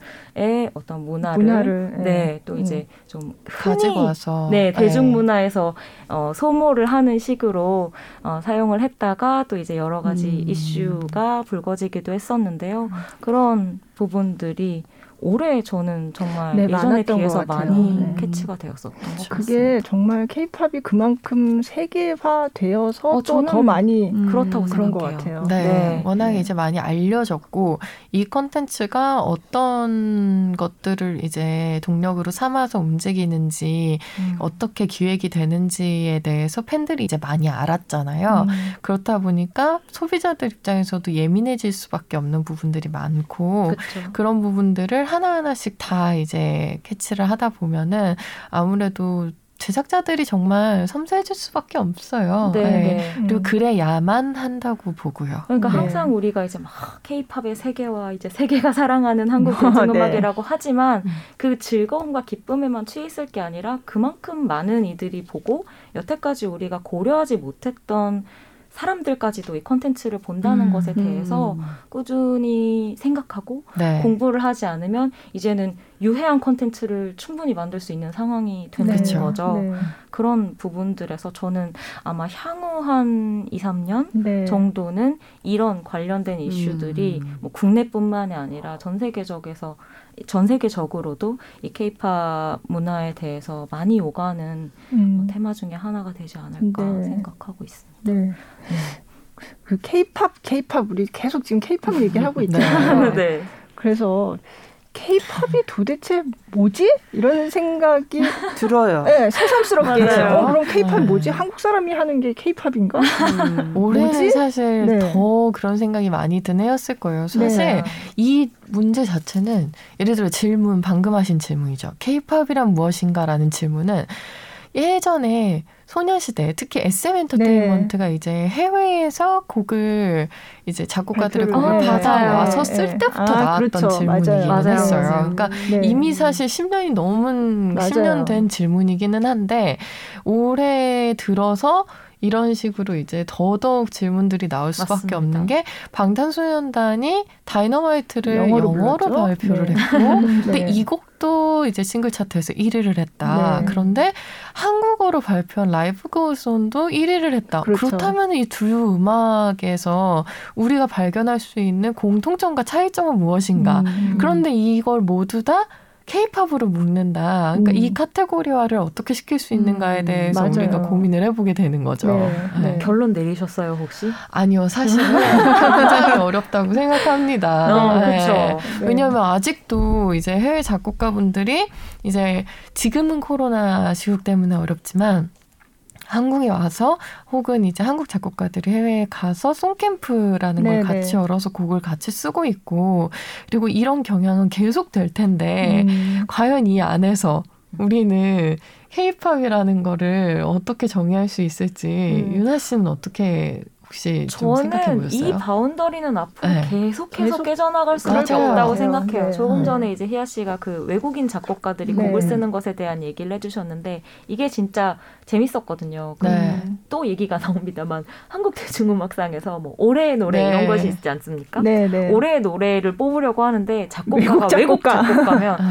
어떤 문화를, 문화를, 예. 네, 또 음. 이제 좀 흔히 가지고 와서 네, 대중문화에서 어, 소모를 하는 식으로 어, 사용을 했다가 또 이제 여러 가지 음. 이슈가 불거지기도 했었는데요. 그런 부분들이 올해 저는 정말 네, 예전에 많았던 비해서 것. 많이 네. 캐치가 되었었던 것 같습니다. 그게 정말 케이팝이 그만큼 세계화 되어서 어, 또더 저는 많이 음. 그렇다고 그런 것 생각해요. 같아요. 네, 네. 워낙에 네. 이제 많이 알려졌고 이 컨텐츠가 어떤 것들을 이제 동력으로 삼아서 움직이는지 음. 어떻게 기획이 되는지에 대해서 팬들이 이제 많이 알았잖아요. 음. 그렇다 보니까 소비자들 입장에서도 예민해질 수밖에 없는 부분들이 많고 그렇죠. 그런 부분들을 하나하나씩 다 이제 캐치를 하다 보면은 아무래도 제작자들이 정말 섬세해질 수밖에 없어요. 네, 네. 네. 음. 그리고 그래야만 한다고 보고요. 그러니까 네. 항상 우리가 이제 막 케이팝의 세계와 이제 세계가 사랑하는 한국 대중음악이라고 하지만 음. 그 즐거움과 기쁨에만 취해 있을 게 아니라 그만큼 많은 이들이 보고 여태까지 우리가 고려하지 못했던 사람들까지도 이 컨텐츠를 본다는 음, 것에 대해서 꾸준히 생각하고 네. 공부를 하지 않으면 이제는 유해한 컨텐츠를 충분히 만들 수 있는 상황이 되는 그쵸. 거죠. 네. 그런 부분들에서 저는 아마 향후 한 2, 3년 네. 정도는 이런 관련된 이슈들이 음. 뭐 국내뿐만이 아니라 전 세계적에서 전 세계적으로도 이 케이팝 문화에 대해서 많이 오가는 음. 테마 중에 하나가 되지 않을까 네. 생각하고 있습니다. 네. 그 케이팝, 케이팝 우리 계속 지금 케이팝 얘기하고 있잖아요. 네. 그래서 케이팝이 도대체 뭐지? 이런 생각이 들어요. 네, 새삼스럽게. 어, 그럼 케이팝 네. 뭐지? 한국 사람이 하는 게 케이팝인가? 음. 올해는 뭐지? 사실 네. 더 그런 생각이 많이 든 해였을 거예요. 사실 네. 이 문제 자체는 예를 들어 질문 방금 하신 질문이죠. 케이팝이란 무엇인가라는 질문은 예전에 소녀시대 특히 SM 엔터테인먼트가 이제 해외에서 곡을 이제 작곡가들의 곡을 네. 받아와서 네. 쓸 네. 때부터 아, 나왔던 그렇죠. 질문이기는 맞아요. 했어요. 맞아요. 그러니까 네. 이미 사실 10년이 넘은 맞아요. 10년 된 질문이기는 한데 올해 들어서 이런 식으로 이제 더더욱 질문들이 나올 수밖에 맞습니다. 없는 게 방탄소년단이 다이너마이트를 영어로 영어로? 발표를 네. 했고 근데 네. 이곡 도 이제 싱글 차트에서 1위를 했다. 네. 그런데 한국어로 발표한 라이브 고스온도 1위를 했다. 그렇죠. 그렇다면 이 두 음악에서 우리가 발견할 수 있는 공통점과 차이점은 무엇인가? 음. 그런데 이걸 모두 다 케이팝으로 묶는다. 그러니까 음. 이 카테고리화를 어떻게 시킬 수 있는가에 음, 대해서 맞아요. 우리가 고민을 해보게 되는 거죠. 네, 네. 네. 결론 내리셨어요 혹시? 아니요, 사실은 굉장히 어렵다고 생각합니다. 어, 네. 그렇죠. 네. 왜냐하면 아직도 이제 해외 작곡가분들이 이제 지금은 코로나 시국 때문에 어렵지만 한국에 와서 혹은 이제 한국 작곡가들이 해외에 가서 송캠프라는 걸 네네. 같이 열어서 곡을 같이 쓰고 있고 그리고 이런 경향은 계속 될 텐데 음. 과연 이 안에서 우리는 케이팝이라는 거를 어떻게 정의할 수 있을지 음. 윤아 씨는 어떻게 혹시 좀 생각해 저는 보셨어요? 이 바운더리는 앞으로 네. 계속해서 계속 깨져나갈 수밖에. 없다고. 생각해요. 네. 조금 음. 전에 이제 희아 씨가 그 외국인 작곡가들이 네. 곡을 쓰는 것에 대한 얘기를 해주셨는데 이게 진짜 재밌었거든요. 그 네. 또 얘기가 나옵니다만 한국 대중음악상에서 뭐 올해의 노래 네. 이런 것이 있지 않습니까? 네, 네. 올해의 노래를 뽑으려고 하는데 작곡가가 외국 작곡가. 작곡가면 네.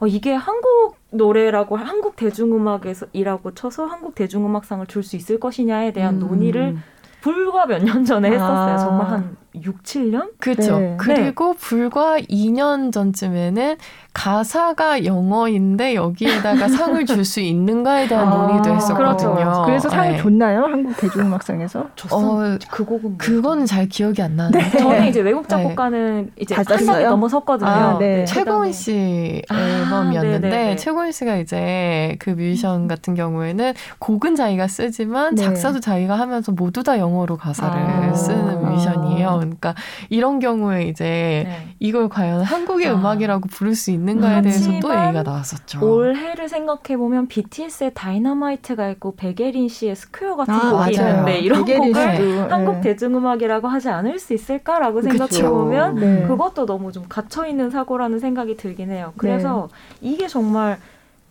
어, 이게 한국 노래라고 한국 대중음악에서 이라고 쳐서 한국 대중음악상을 줄 수 있을 것이냐에 대한 음. 논의를 불과 몇 년 전에 했었어요. 아. 정말 한 6, 7년? 그렇죠. 네. 그리고 불과 2년 전쯤에는 가사가 영어인데 여기에다가 상을 줄 수 있는가에 대한 아, 논의도 했었거든요. 그렇죠. 그래서 상을 네. 줬나요? 한국 대중음악상에서? 줬어. 어, 그 곡은 그거는 잘 기억이 안 나는데 저는 이제 외국 작곡가는 이제 한 받았어요? 단계 넘어섰거든요. 아, 네. 최고은 그다음에- 씨 아, 앨범이었는데 네네네. 최고은 씨가 이제 그 뮤지션 같은 경우에는 곡은 자기가 쓰지만 네. 작사도 자기가 하면서 모두 다 영어로 가사를 아. 쓰는 뮤지션이에요. 그러니까 이런 경우에 이제 네. 이걸 과연 한국의 아. 음악이라고 부를 수 있는가에 대해서 또 얘기가 나왔었죠. 올해를 생각해 보면 BTS의 다이너마이트가 있고 백예린 씨의 Square 같은 아, 곡이 맞아요. 있는데 이런 곡을 씨도, 한국 네. 대중음악이라고 하지 않을 수 있을까라고 생각해. 보면 네. 그것도 너무 좀 갇혀 있는 사고라는 생각이 들긴 해요. 그래서 네. 이게 정말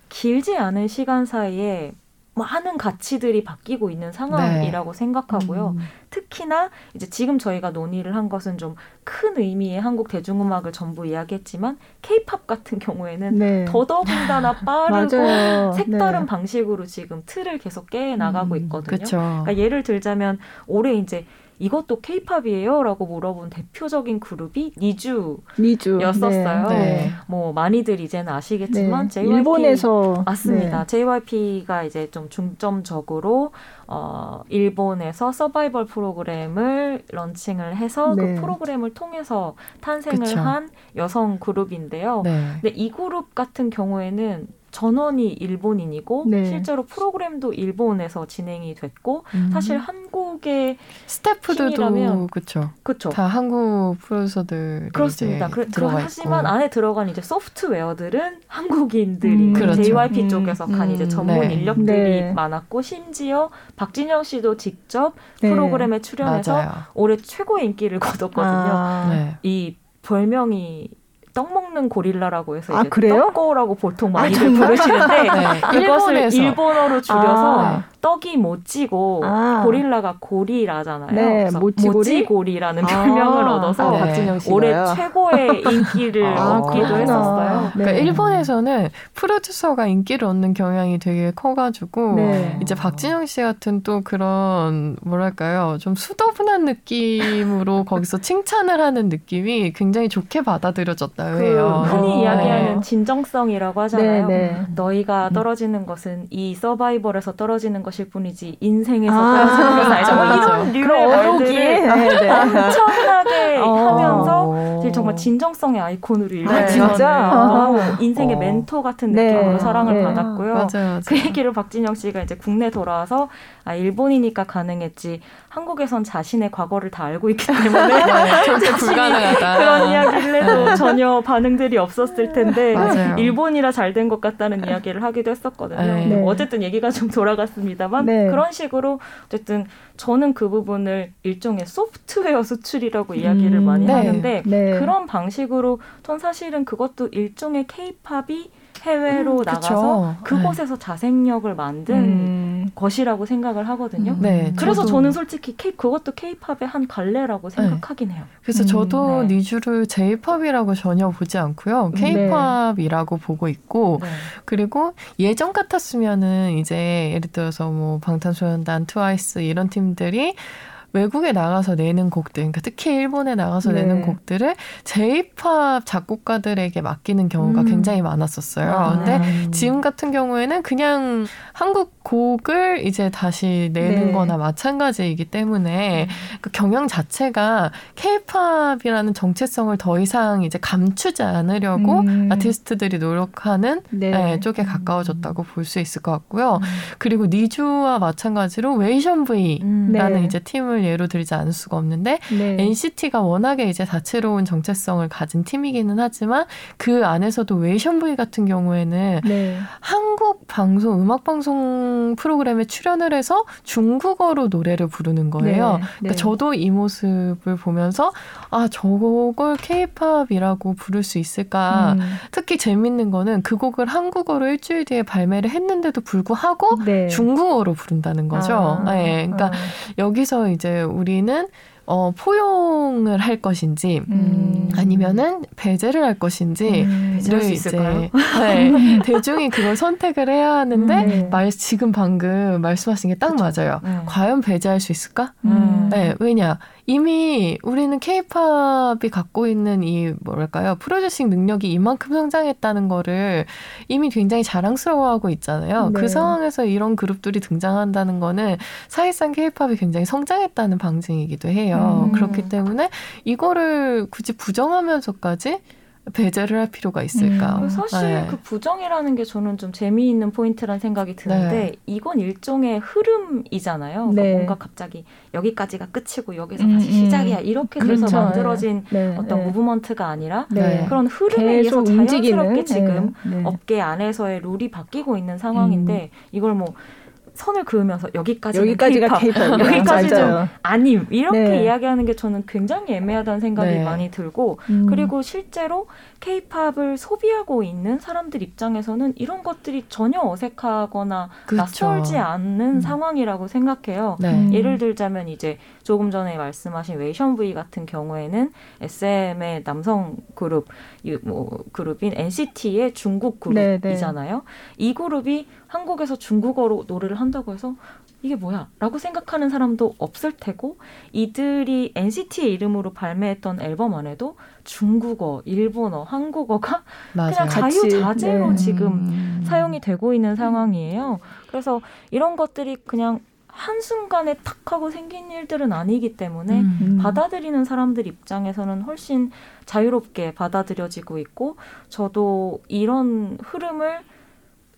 길지 않은 시간 사이에 많은 가치들이 바뀌고 있는 상황이라고 생각하고요. 음. 특히나 이제 지금 저희가 논의를 한 것은 좀 큰 의미의 한국 대중음악을 전부 이야기했지만 케이팝 같은 경우에는 네. 더더군다나 빠르고. 색다른 네. 방식으로 지금 틀을 계속 깨 나가고 음, 있거든요. 그렇죠. 그러니까 예를 들자면 올해 이제 이것도 케이팝이에요 라고 물어본 대표적인 그룹이 니주 미주 였었어요. 네. 뭐 많이들 이제는 아시겠지만 네. JYP 일본에서 맞습니다. 네. JYP가 이제 좀 중점적으로 어 일본에서 서바이벌 프로그램을 런칭을 해서 네. 그 프로그램을 통해서 탄생을 그쵸. 한 여성 그룹인데요. 네. 근데 이 그룹 같은 경우에는 전원이 일본인이고 네. 실제로 프로그램도 일본에서 진행이 됐고 음. 사실 한국의 스태프들도 그렇죠. 그쵸 다 한국 프로듀서들이 그렇습니다. 그, 들어가 하지만. 안에 들어간 이제 소프트웨어들은 한국인들이 음, 그 그렇죠. JYP 음, 쪽에서 간 음, 이제 전문 네. 인력들이 네. 많았고 심지어 박진영 씨도 직접 네. 프로그램에 출연해서 맞아요. 올해 최고의 인기를 거뒀거든요. 아, 네. 이 별명이 떡 먹는 고릴라라고 해서 아, 이제 그래요? 떡고라고 보통 아, 많이들 정말? 부르시는데 네. 그것을 일본에서 일본어로 줄여서 아. 떡이 모찌고 아. 고릴라가 고리라잖아요. 네, 모찌고리? 모찌고리 라는 아. 별명을 얻어서 네. 올해 최고의 인기를 아, 얻기도 그렇구나. 했었어요. 네. 그러니까 일본에서는 프로듀서가 인기를 얻는 경향이 되게 커가지고 네. 이제 박진영 씨 같은 또 그런 뭐랄까요 좀 수더분한 느낌으로 거기서 칭찬을 하는 느낌이 굉장히 좋게 받아들여졌다고 그 해요. 흔히 어. 이야기하는 진정성이라고 하잖아요. 네, 네. 너희가 떨어지는 것은 이 서바이벌에서 떨어지는 것일 뿐이지 인생에서 아, 떨어지는 것은 아니죠. 뭐 맞아. 이런 어록이 말들을 네, 네. 엄청나게 어. 하면서 정말 진정성의 아이콘으로 네, 일반직원을 진짜? 너무 아. 인생의 어. 멘토 같은 네. 느낌으로 사랑을 네. 받았고요. 맞아요, 맞아요. 그 얘기를 박진영 씨가 이제 국내 돌아와서 아 일본이니까 가능했지 한국에선 자신의 과거를 다 알고 있기 때문에 네, 절대 불가능하다. 그런 이야기를 해도 전혀 반응들이 없었을 텐데 맞아요. 일본이라 잘 된 것 같다는 이야기를 하기도 했었거든요. 네. 네. 어쨌든 얘기가 좀 돌아갔습니다만 네. 그런 식으로 어쨌든 저는 그 부분을 일종의 소프트웨어 수출이라고 이야기를 음, 많이 네. 하는데 네. 그런 방식으로 전 사실은 그것도 일종의 케이팝이 해외로 음, 나가서 그쵸. 그곳에서 자생력을 만든 음. 것이라고 생각을 하거든요. 네, 그래서 저도- 저는 솔직히 케이 그것도 케이팝의 한 갈래라고 생각하긴 해요. 그래서 음, 저도 네. 니주를 J-팝이라고 전혀 보지 않고요. K-팝이라고 보고 있고 네. 그리고 예전 같았으면은 이제 예를 들어서 뭐 방탄소년단, 트와이스 이런 팀들이 외국에 나가서 내는 곡들, 그러니까 특히 일본에 나가서 네. 내는 곡들을 J-팝 작곡가들에게 맡기는 경우가 음. 굉장히 많았었어요. 아, 근데 음. 지금 같은 경우에는 그냥 한국 곡을 이제 다시 내는 네. 거나 마찬가지이기 때문에 그 경영 자체가 케이팝이라는 정체성을 더 이상 이제 감추지 않으려고 음. 아티스트들이 노력하는 네. 네, 쪽에 가까워졌다고 볼 수 있을 것 같고요. 음. 그리고 니주와 마찬가지로 웨이션 V라는 음. 네. 이제 팀을 예로 들지 않을 수가 없는데 네. NCT가 워낙에 이제 다채로운 정체성을 가진 팀이기는 하지만 그 안에서도 웨이션 V 같은 경우에는 네. 한국 방송 음악 방송 프로그램에 출연을 해서 중국어로 노래를 부르는 거예요. 네. 그러니까 저도 이 모습을 보면서 아 저걸 K-팝이라고 부를 수 있을까? 음. 특히 재밌는 거는 그 곡을 한국어로 일주일 뒤에 발매를 했는데도 불구하고 네. 중국어로 부른다는 거죠. 아. 네, 그러니까 아. 여기서 이제 우리는 어, 포용을 할 것인지 음. 아니면은 배제를 할 것인지 음. 를? 이제 네, 대중이 그걸 선택을 해야 하는데 음, 네. 말 지금 방금 말씀하신 게 딱 맞아요. 네. 과연 배제할 수 있을까? 음. 네, 왜냐 이미 우리는 케이팝이 갖고 있는 이 뭐랄까요 프로듀싱 능력이 이만큼 성장했다는 거를 이미 굉장히 자랑스러워하고 있잖아요. 네. 그 상황에서 이런 그룹들이 등장한다는 거는 사실상 케이팝이 굉장히 성장했다는 방증이기도 해요. 음. 그렇기 때문에 이거를 굳이 부정하면서까지 배제를 할 필요가 있을까? 음. 사실 네. 그 부정이라는 게 저는 좀 재미있는 포인트란 생각이 드는데 네. 이건 일종의 흐름이잖아요. 그러니까 네. 뭔가 갑자기 여기까지가 끝이고 여기서 음, 다시 음. 시작이야 이렇게 돼서 그렇죠. 만들어진 네, 어떤 네. 무브먼트가 아니라 네. 그런 흐름에 의해서 계속 움직이는 자연스럽게 지금 네, 네. 업계 안에서의 룰이 바뀌고 있는 상황인데 이걸 뭐 선을 그으면서 여기까지 여기까지가 케이팝 여기까지 좀. 아님 이렇게 네. 이야기하는 게 저는 굉장히 애매하다는 생각이 네. 많이 들고 음. 그리고 실제로 케이팝을 소비하고 있는 사람들 입장에서는 이런 것들이 전혀 어색하거나 그쵸. 낯설지 않는 음. 상황이라고 생각해요. 네. 음. 예를 들자면 이제 조금 전에 말씀하신 웨이션 V 같은 경우에는 SM의 남성 그룹 이뭐 그룹인 NCT의 중국 네, 그룹이잖아요. 이 그룹이 한국에서 중국어로 노래를 한다고 해서 이게 뭐야? 라고 생각하는 사람도 없을 테고 이들이 NCT의 이름으로 발매했던 앨범 안에도 중국어, 일본어, 한국어가 맞아요. 그냥 자유자재로 네. 지금 음. 사용이 되고 있는 상황이에요. 그래서 이런 것들이 그냥 한순간에 탁 하고 생긴 일들은 아니기 때문에 음. 음. 받아들이는 사람들 입장에서는 훨씬 자유롭게 받아들여지고 있고 저도 이런 흐름을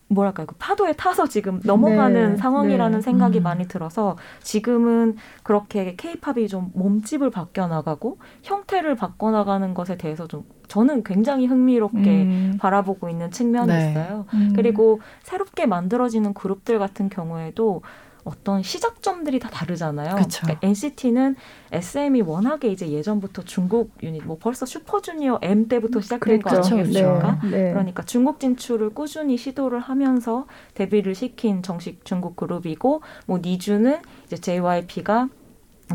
뭐랄까요 그 파도에 타서 지금 넘어가는 네, 상황이라는 네. 생각이 음. 많이 들어서 지금은 그렇게 케이팝이 좀 몸집을 바뀌어 나가고 형태를 바꿔 나가는 것에 대해서 좀 저는 굉장히 흥미롭게 음. 바라보고 있는 측면이 네. 있어요. 음. 그리고 새롭게 만들어지는 그룹들 같은 경우에도 어떤 시작점들이 다 다르잖아요. 그쵸. 그러니까 NCT는 SM이 워낙에 이제 예전부터 중국 유닛, 뭐 벌써 슈퍼주니어 M 때부터 시작된 거 그랬죠. 아니겠습니까? 네. 네. 그러니까 중국 진출을 꾸준히 시도를 하면서 데뷔를 시킨 정식 중국 그룹이고 뭐 니주는 이제 JYP가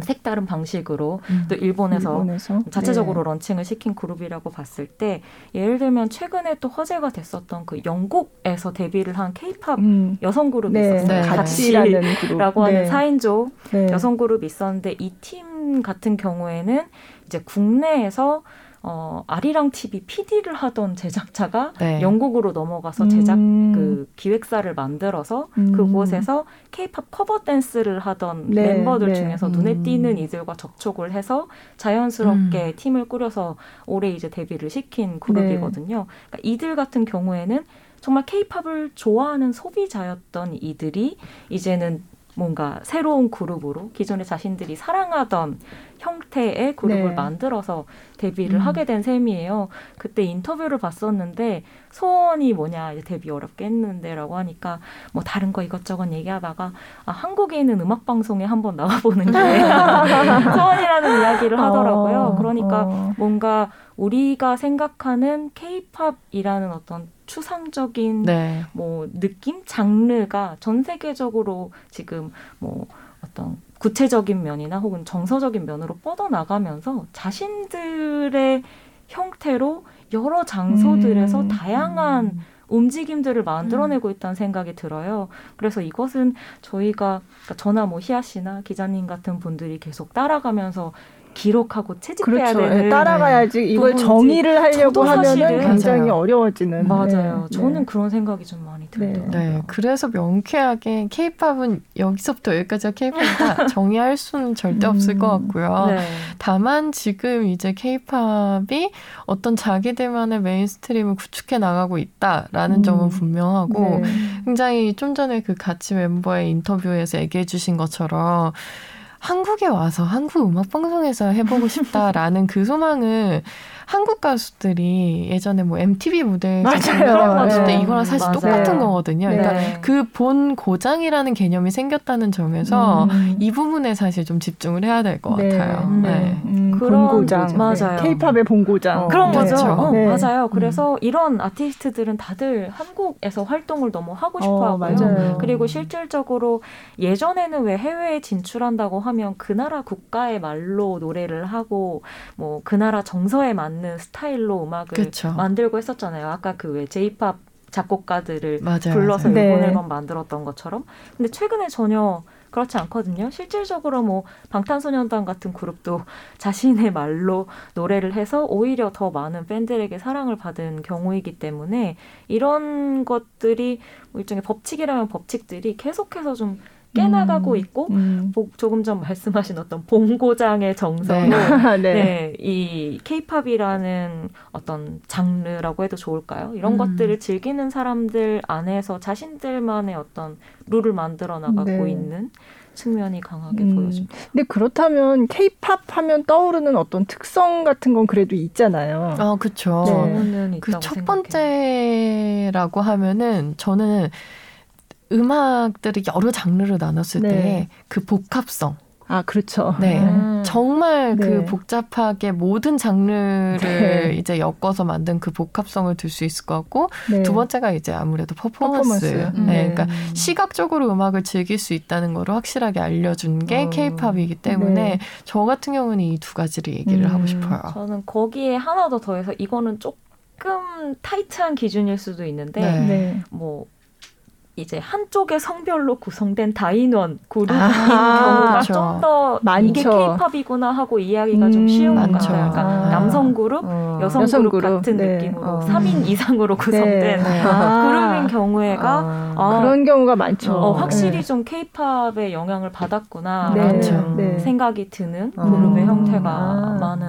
색다른 방식으로 음. 또 일본에서 일본에서 자체적으로 네. 런칭을 시킨 그룹이라고 봤을 때 예를 들면 최근에 또 화제가 됐었던 그 영국에서 데뷔를 한 케이팝 음. 여성 그룹이 네. 있었어요. 네. 같이라는 그룹. 라고 하는 네. 4인조 네. 여성 그룹이 있었는데 이 팀 같은 경우에는 이제 국내에서 어, 아리랑 TV PD를 하던 제작자가 네. 영국으로 넘어가서 제작 음. 그 기획사를 만들어서 음. 그곳에서 케이팝 커버 댄스를 하던 네, 멤버들 네. 중에서 눈에 음. 띄는 이들과 접촉을 해서 자연스럽게 음. 팀을 꾸려서 올해 이제 데뷔를 네. 시킨 그룹이거든요. 그러니까 이들 같은 경우에는 정말 케이팝을 좋아하는 소비자였던 이들이 이제는 뭔가 새로운 그룹으로 기존에 자신들이 사랑하던 형태의 그룹을 네. 만들어서 데뷔를 음. 하게 된 셈이에요. 그때 인터뷰를 봤었는데 소원이 뭐냐 데뷔 어렵게 했는데라고 하니까 뭐 다른 거 이것저것 얘기하다가 아 한국에 있는 음악 방송에 한번 나와보는 게 소원이라는 이야기를 하더라고요. 어, 그러니까 어. 뭔가 우리가 생각하는 케이팝이라는 어떤 추상적인 네. 뭐 느낌 장르가 전 세계적으로 지금 뭐 어떤 구체적인 면이나 혹은 정서적인 면으로 뻗어 나가면서 자신들의 형태로 여러 장소들에서 음. 다양한 움직임들을 만들어내고 있다는 생각이 들어요. 그래서 이것은 저희가 그러니까 저나 뭐 희아 씨나 기자님 같은 분들이 계속 따라가면서 기록하고 채집해야 그렇죠. 되는 예, 따라가야지 이걸. 정의를 하려고 하면은 사실은 굉장히 맞아요. 어려워지는. 맞아요. 네, 저는 네. 그런 생각이 좀 많이 들더라고요. 네, 그래서 명쾌하게 케이팝은 여기서부터 여기까지가 케이팝이다 정의할 수는 절대 없을 것 음. 같고요. 네. 다만 지금 이제 케이팝이 어떤 자기들만의 mainstream을 구축해 나가고 있다라는 음. 점은 분명하고 네. 굉장히 좀 전에 그 같이 멤버의 인터뷰에서 얘기해 주신 것처럼 한국에 와서 한국 음악 방송에서 해보고 싶다라는 그 소망을 한국 가수들이 예전에 뭐 MTV 무대에서 맞아요. 공연해봤을 때 네. 이거랑 사실 맞아요. 똑같은 거거든요. 네. 그러니까 그 본 고장이라는 개념이 생겼다는 점에서 음. 이 부분에 사실 좀 집중을 해야 될것 네. 같아요. 네. 네. 음, 그런 본고장. 거죠. 맞아요. 케이팝의 본 고장. 어, 그런 네. 거죠. 그렇죠. 어, 네. 맞아요. 그래서 이런 아티스트들은 다들 한국에서 활동을 너무 하고 싶어 어, 하고요. 맞아요. 그리고 실질적으로 예전에는 왜 해외에 진출한다고 하면 그 나라 국가의 말로 노래를 하고 뭐 그 나라 정서에 맞는 스타일로 음악을 그쵸. 만들고 했었잖아요. 아까 그 왜 제이팝 작곡가들을 맞아요. 불러서 맞아요. 일본 네. 앨범 만들었던 것처럼. 근데 최근에 전혀 그렇지 않거든요. 실질적으로 뭐 방탄소년단 같은 그룹도 자신의 말로 노래를 해서 오히려 더 많은 팬들에게 사랑을 받은 경우이기 때문에 이런 것들이 뭐 일종의 법칙이라면 법칙들이 계속해서 좀 깨나가고 음. 있고 음. 보- 조금 전 말씀하신 어떤 본고장의 정서로 네. 아, 네. 네, 이 케이팝이라는 어떤 장르라고 해도 좋을까요? 이런 음. 것들을 즐기는 사람들 안에서 자신들만의 어떤 룰을 만들어 나가고 네. 있는 측면이 강하게 음. 보여집니다. 근데 그렇다면 케이팝 하면 떠오르는 어떤 특성 같은 건 그래도 있잖아요. 아, 그쵸. 네. 저는 그 있다고 첫 생각해요. 번째라고 하면은 저는 음악들이 여러 장르로 나눴을 네. 때그 복합성. 아, 그렇죠. 네. 음. 정말 그 네. 복잡하게 모든 장르를 네. 이제 엮어서 만든 그 복합성을 들 수 있을 것 같고 네. 두 번째가 이제 아무래도 퍼포먼스. 퍼포먼스. 네. 네. 그러니까 시각적으로 음악을 즐길 수 있다는 거를 확실하게 알려준 게 어. 케이팝이기 때문에 네. 저 같은 경우는 이 두 가지를 얘기를 음. 하고 싶어요. 저는 거기에 하나 더 더해서 이거는 조금 타이트한 기준일 수도 있는데 네. 네. 뭐 이제 한쪽의 성별로 구성된 다인원 그룹인 아, 경우가. 좀더 많죠. 이게 케이팝이구나 하고 이야기가 음, 좀 쉬운 것 많죠. 같아요. 그러니까 아. 남성 그룹, 어. 여성, 여성 그룹, 그룹, 같은 네. 느낌으로 어. 3인 이상으로 구성된 네. 아. 그룹인 경우에가 아. 아, 그런 경우가 많죠. 어, 확실히 네. 좀 케이팝의 영향을 받았구나 네. 라는 맞죠. 네. 생각이 드는 어. 그룹의 형태가 아. 많은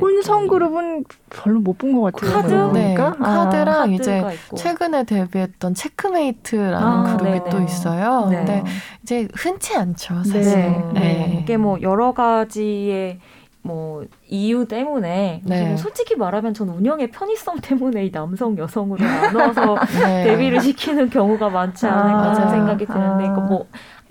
혼성 그룹은 별로 못 본 것 같아요. 카드? 네. 카드랑 카드가 이제 있고. 최근에 데뷔했던 체크메이트라는 아, 그룹이 네네. 또 있어요. 네. 근데 이제 흔치 않죠, 사실. 네. 네. 이게 뭐 여러 가지의 뭐 이유 때문에 네. 솔직히 말하면 전 운영의 편의성 때문에 이 남성 여성으로 나눠서 네. 데뷔를 시키는 경우가 많지 않을까 아, 생각이 드는데 아. 이거 뭐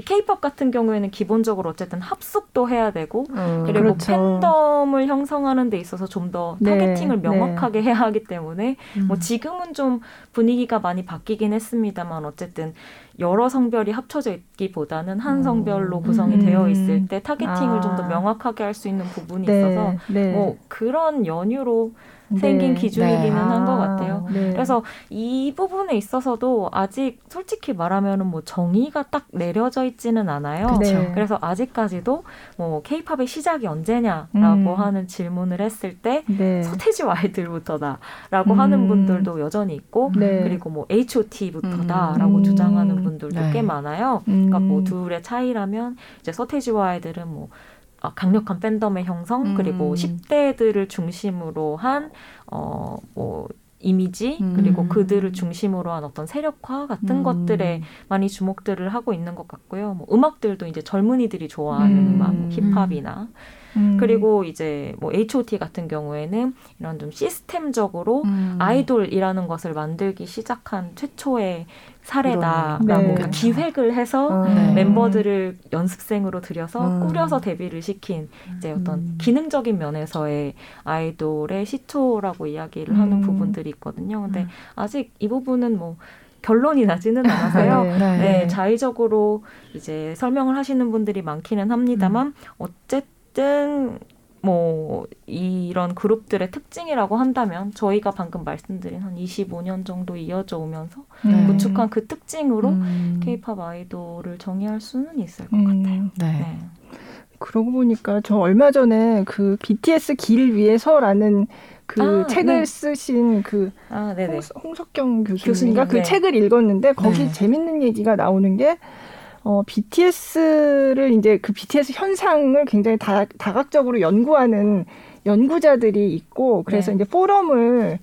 케이팝 같은 경우에는 기본적으로 어쨌든 합숙도 해야 되고 어. 그리고 그렇죠. 팬덤을 형성하는 데 있어서 좀더 네, targeting을 네. 명확하게 해야 하기 때문에 음. 뭐 지금은 좀 분위기가 많이 바뀌긴 했습니다만 어쨌든 여러 성별이 합쳐져 있기보다는 한 성별로 구성이 음. 되어 있을 때 타겟팅을 아. 좀더 명확하게 할 수 있는 부분이 네. 있어서 네. 뭐 그런 연유로 생긴 네. 기준이기는 네. 한것 아. 같아요. 네. 그래서 이 부분에 있어서도 아직 솔직히 말하면은 뭐 정의가 딱 내려져 있지는 않아요. 네. 그래서 아직까지도 뭐 케이팝의 시작이 언제냐라고 음. 하는 질문을 했을 때 네. 서태지와 아이들부터다라고 음. 하는 분들도 여전히 있고 네. 그리고 뭐 H.O.T.부터다라고 음. 주장하는 분들도 네. 꽤 많아요. 음. 그러니까 뭐 둘의 차이라면 이제 서태지와 아이들은 뭐 아, 강력한 팬덤의 형성 음. 그리고 10대들을 중심으로 한 어 뭐 이미지 음. 그리고 그들을 중심으로 한 어떤 세력화 같은 음. 것들에 많이 주목들을 하고 있는 것 같고요. 뭐 음악들도 이제 젊은이들이 좋아하는 음. 음악, 뭐 힙합이나 음. 그리고 이제 뭐 H.O.T 같은 경우에는 이런 좀 시스템적으로 음. 아이돌이라는 것을 만들기 시작한 최초의 사례다라고. 네. 그러니까 기획을 해서 어. 네. 멤버들을 연습생으로 들여서 음. 꾸려서 데뷔를 시킨 이제 어떤 음. 기능적인 면에서의 아이돌의 시초라고 이야기를 하는 음. 부분들이 있거든요. 근데 음. 아직 이 부분은 뭐 결론이 나지는 않아서요. 네. 네. 네, 자의적으로 이제 설명을 하시는 분들이 많기는 합니다만 어쨌든 뭐 이런 그룹들의 특징이라고 한다면 저희가 방금 말씀드린 한 25년 정도 이어져 오면서 음. 구축한 그 특징으로 음. 케이팝 아이돌을 정의할 수는 있을 것 음. 같아요. 네. 네. 그러고 보니까 저 얼마 전에 그 BTS 길 위에서라는 그 아, 책을 네. 쓰신 그 아. 홍, 석경 교수님인가 교수님, 그 네. 책을 읽었는데 거기 네. 재밌는 얘기가 나오는 게 어, BTS를 이제 그 BTS 현상을 굉장히 다, 다각적으로 연구하는 연구자들이 있고 그래서 네. 이제 포럼을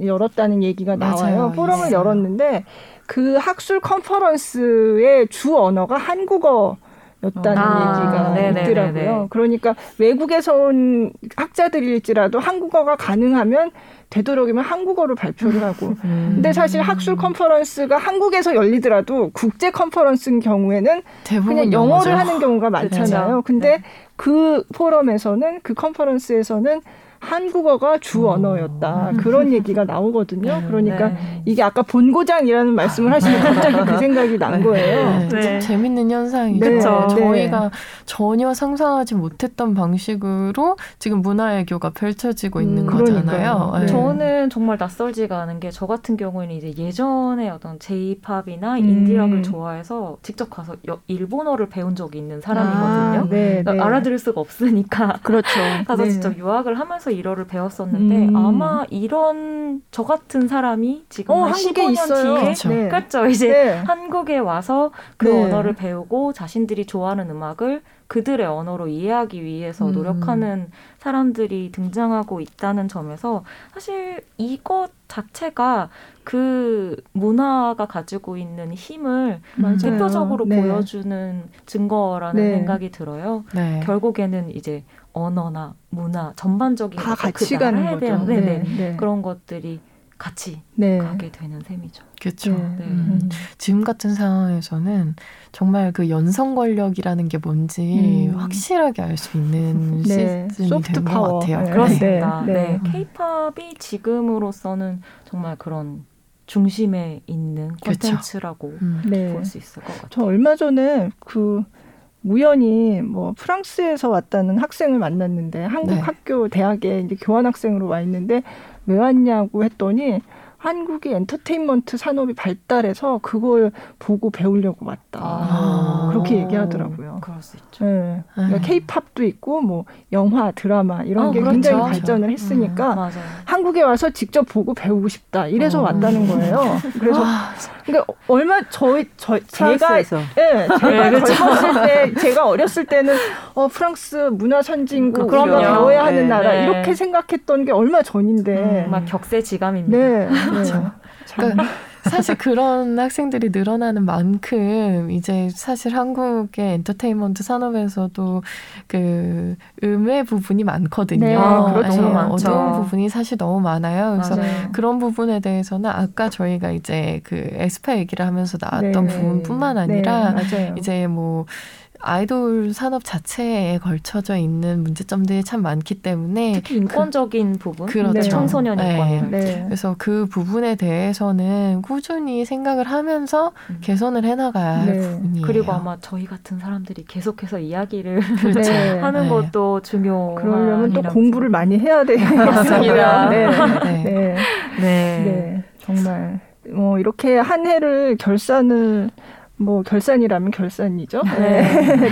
열었다는 얘기가 나와요. 맞아요. 포럼을 있어요. 열었는데 그 학술 컨퍼런스의 주 언어가 한국어 였다는 아, 얘기가 네네네네. 있더라고요. 그러니까 외국에서 온 학자들일지라도 한국어가 가능하면 되도록이면 한국어로 발표를 하고 음. 근데 사실 학술 컨퍼런스가 한국에서 열리더라도 국제 컨퍼런스인 경우에는 그냥 영어를 영어죠. 하는 경우가 많잖아요. 그렇죠. 근데 네. 그 포럼에서는 그 컨퍼런스에서는 한국어가 주 어. 언어였다. 그런 얘기가 나오거든요. 네. 그러니까 네. 이게 아까 본고장이라는 말씀을 하시면 갑자기 그 생각이 난 거예요. 네. 네. 좀 재밌는 현상이죠. 네, 저희가 전혀 상상하지 못했던 방식으로 지금 문화외교가 펼쳐지고 있는 음, 거잖아요. 네. 저는 정말 낯설지가 않은 게 저 같은 경우에는 이제 예전에 어떤 J-팝이나 음. 인디락을 좋아해서 직접 가서 여- 일본어를 배운 적이 있는 사람이거든요. 아, 네, 그러니까 네. 알아들을 수가 없으니까 그렇죠. 가서 네. 직접 유학을 하면서 일어를 배웠었는데 음. 아마 이런 저 같은 사람이 지금 어, 한 한국에 15년 있어요. 뒤에 그렇죠. 네. 그렇죠. 이제 네. 한국에 와서 그 네. 언어를 배우고 자신들이 좋아하는 음악을 그들의 언어로 이해하기 위해서 음. 노력하는 사람들이 등장하고 있다는 점에서 사실 이것 자체가 그 문화가 가지고 있는 힘을 맞아요. 대표적으로 네. 보여주는 증거라는 네. 생각이 들어요. 네. 결국에는 이제 언어나 문화 전반적인 다 같이 그 가는 나라에 거죠. 대한 네네. 네. 그런 것들이 같이 네. 가게 되는 셈이죠. 그렇죠. 네. 네. 음. 음. 지금 같은 상황에서는 정말 그 연성 권력이라는 게 뭔지 음. 확실하게 알 수 있는 네. 시즌이 소프트 된것 파워. 같아요. 네. 그렇습니다. 네. 네. 네. 케이팝이 지금으로서는 정말 그런 중심에 있는 그렇죠. 콘텐츠라고 음. 네. 볼수 있을 것 같아요. 저 얼마 전에 그 우연히 뭐 프랑스에서 왔다는 학생을 만났는데 한국 네. 학교 대학에 이제 교환 학생으로 와 있는데 왜 왔냐고 했더니 한국이 엔터테인먼트 산업이 발달해서 그걸 보고 배우려고 왔다. 아. 그렇게 얘기하더라고요. 그럴 수 있죠. 네. 그러니까 네. 케이팝도 있고 뭐 영화, 드라마 이런 어, 게 그렇죠. 굉장히. 발전을 했으니까 맞아요. 한국에 와서 직접 보고 배우고 싶다. 이래서 어. 왔다는 거예요. 그래서 아, 그러니까 얼마 저희 저 제가 예, 제가 네, 그렇죠. 젊었을 때, 제가 어렸을 때는 어 프랑스 문화 선진국 그런 거. 배워야 하는 네. 나라 네. 이렇게 생각했던 게 얼마 전인데. 막 격세지감입니다. 네, 네. 그렇죠. 참. 그러니까 사실 그런 학생들이 늘어나는 만큼 이제 사실 한국의 엔터테인먼트 산업에서도 그 음의 부분이 많거든요. 네, 아, 그렇죠. 네. 어두운 부분이 사실 너무 많아요. 그래서 맞아요. 그런 부분에 대해서는 아까 저희가 이제 그 에스파 얘기를 하면서 나왔던 네. 부분뿐만 네, 아니라 맞아요. 이제 뭐 아이돌 산업 자체에 걸쳐져 있는 문제점들이 참 많기 때문에 특히 인권적인 부분, 그렇죠. 네. 청소년 네. 인권. 네. 그래서 그 부분에 대해서는 꾸준히 생각을 하면서 음. 개선을 해나가야 할 네. 부분이에요. 그리고 아마 저희 같은 사람들이 계속해서 이야기를 네. 하는 네. 것도 중요한 그러려면 또 공부를 많이 해야 맞습니다. 되겠습니다. 네. 네. 네. 네. 네. 정말 뭐 이렇게 한 해를 결산을 뭐 결산이라면 결산이죠. 네.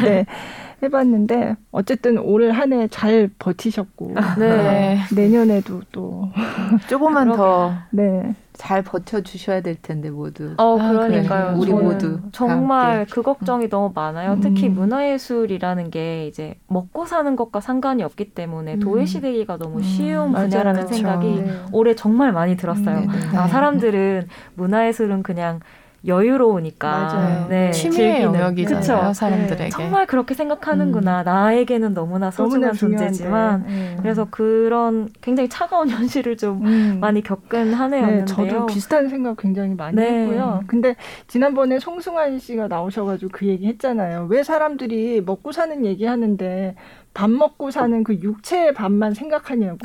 네. 해봤는데 어쨌든 올 한 해 잘 버티셨고 네. 내년에도 또 조금만 더 네. 잘 버텨주셔야 될 텐데 모두. 어, 아, 그러니까요. 우리 모두 다 정말. 그 걱정이 너무 많아요. 특히 음. 문화예술이라는 게 이제 먹고 사는 것과 상관이 없기 때문에 음. 도외시되기가 너무 음, 쉬운 맞아요. 분야라는 그렇죠. 생각이 네. 올해 정말 많이 들었어요. 음, 네. 아, 사람들은 문화예술은 그냥 여유로우니까 맞아요. 네, 취미의. 영역이잖아요, 그쵸? 사람들에게. 정말 그렇게 생각하는구나. 나에게는 너무나 소중한. 존재지만 네. 그래서 그런 굉장히 차가운 현실을 좀 음. 많이 겪은 한 네, 해였는데요. 저도 비슷한 생각 굉장히 많이 네. 했고요. 근데 지난번에 송승환 씨가 나오셔가지고 그 얘기 했잖아요. 왜 사람들이 먹고 사는 얘기 하는데 밥 먹고 사는 그 육체의 밥만 생각하냐고.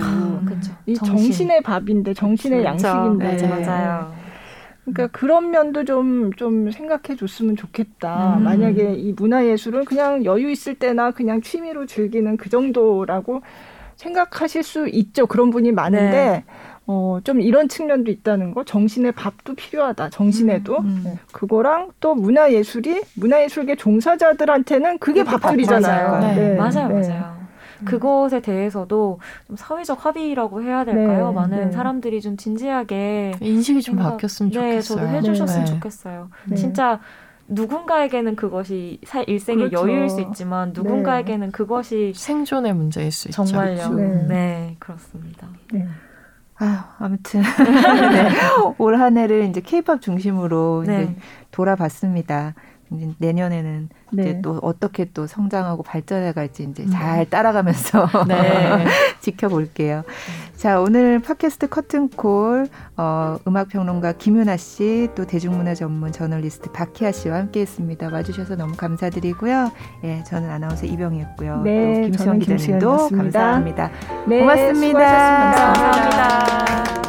그렇죠. 이 정신 의 밥인데 정신의 그렇죠. 양식인데. 네, 맞아요. 그러니까 그런 면도 좀, 좀 생각해 줬으면 좋겠다. 음. 만약에 이 문화예술은 그냥 여유 있을 때나 그냥 취미로 즐기는 그 정도라고 생각하실 수 있죠. 그런 분이 많은데, 네. 어, 좀 이런 측면도 있다는 거. 정신의 밥도 필요하다. 정신에도. 음, 음. 네. 그거랑 또 문화예술이, 문화예술계 종사자들한테는 그게 밥줄이잖아요. 맞아요. 네. 맞아요, 네. 맞아요. 그것에 대해서도 좀 사회적 합의라고 해야 될까요? 네, 많은 네. 사람들이 좀 진지하게 인식이 좀 생각- 바뀌었으면 네, 좋겠어요. 저도 해주셨으면 네. 좋겠어요. 네. 진짜 누군가에게는 그것이 사- 일생의 그렇죠. 여유일 수 있지만 누군가에게는 그것이 생존의 문제일 수 있죠. 정말요. 네. 네. 그렇습니다. 네. 아, 아무튼 네. 올 한 해를 이제 케이팝 중심으로 이제 네. 돌아봤습니다. 이제 내년에는 이제 네. 또 어떻게 또 성장하고 발전해 갈지 이제 잘 따라가면서 네. 지켜볼게요. 자, 오늘 팟캐스트 커튼콜 어, 음악 평론가 김윤아 씨, 또 대중문화 전문 저널리스트 박희아 씨와 함께 했습니다. 와 주셔서 너무 감사드리고요. 예, 저는 아나운서 이병이었고요. 네, 또 김수영 기자님도. 감사합니다. 네, 고맙습니다. 수고하셨습니다. 감사합니다.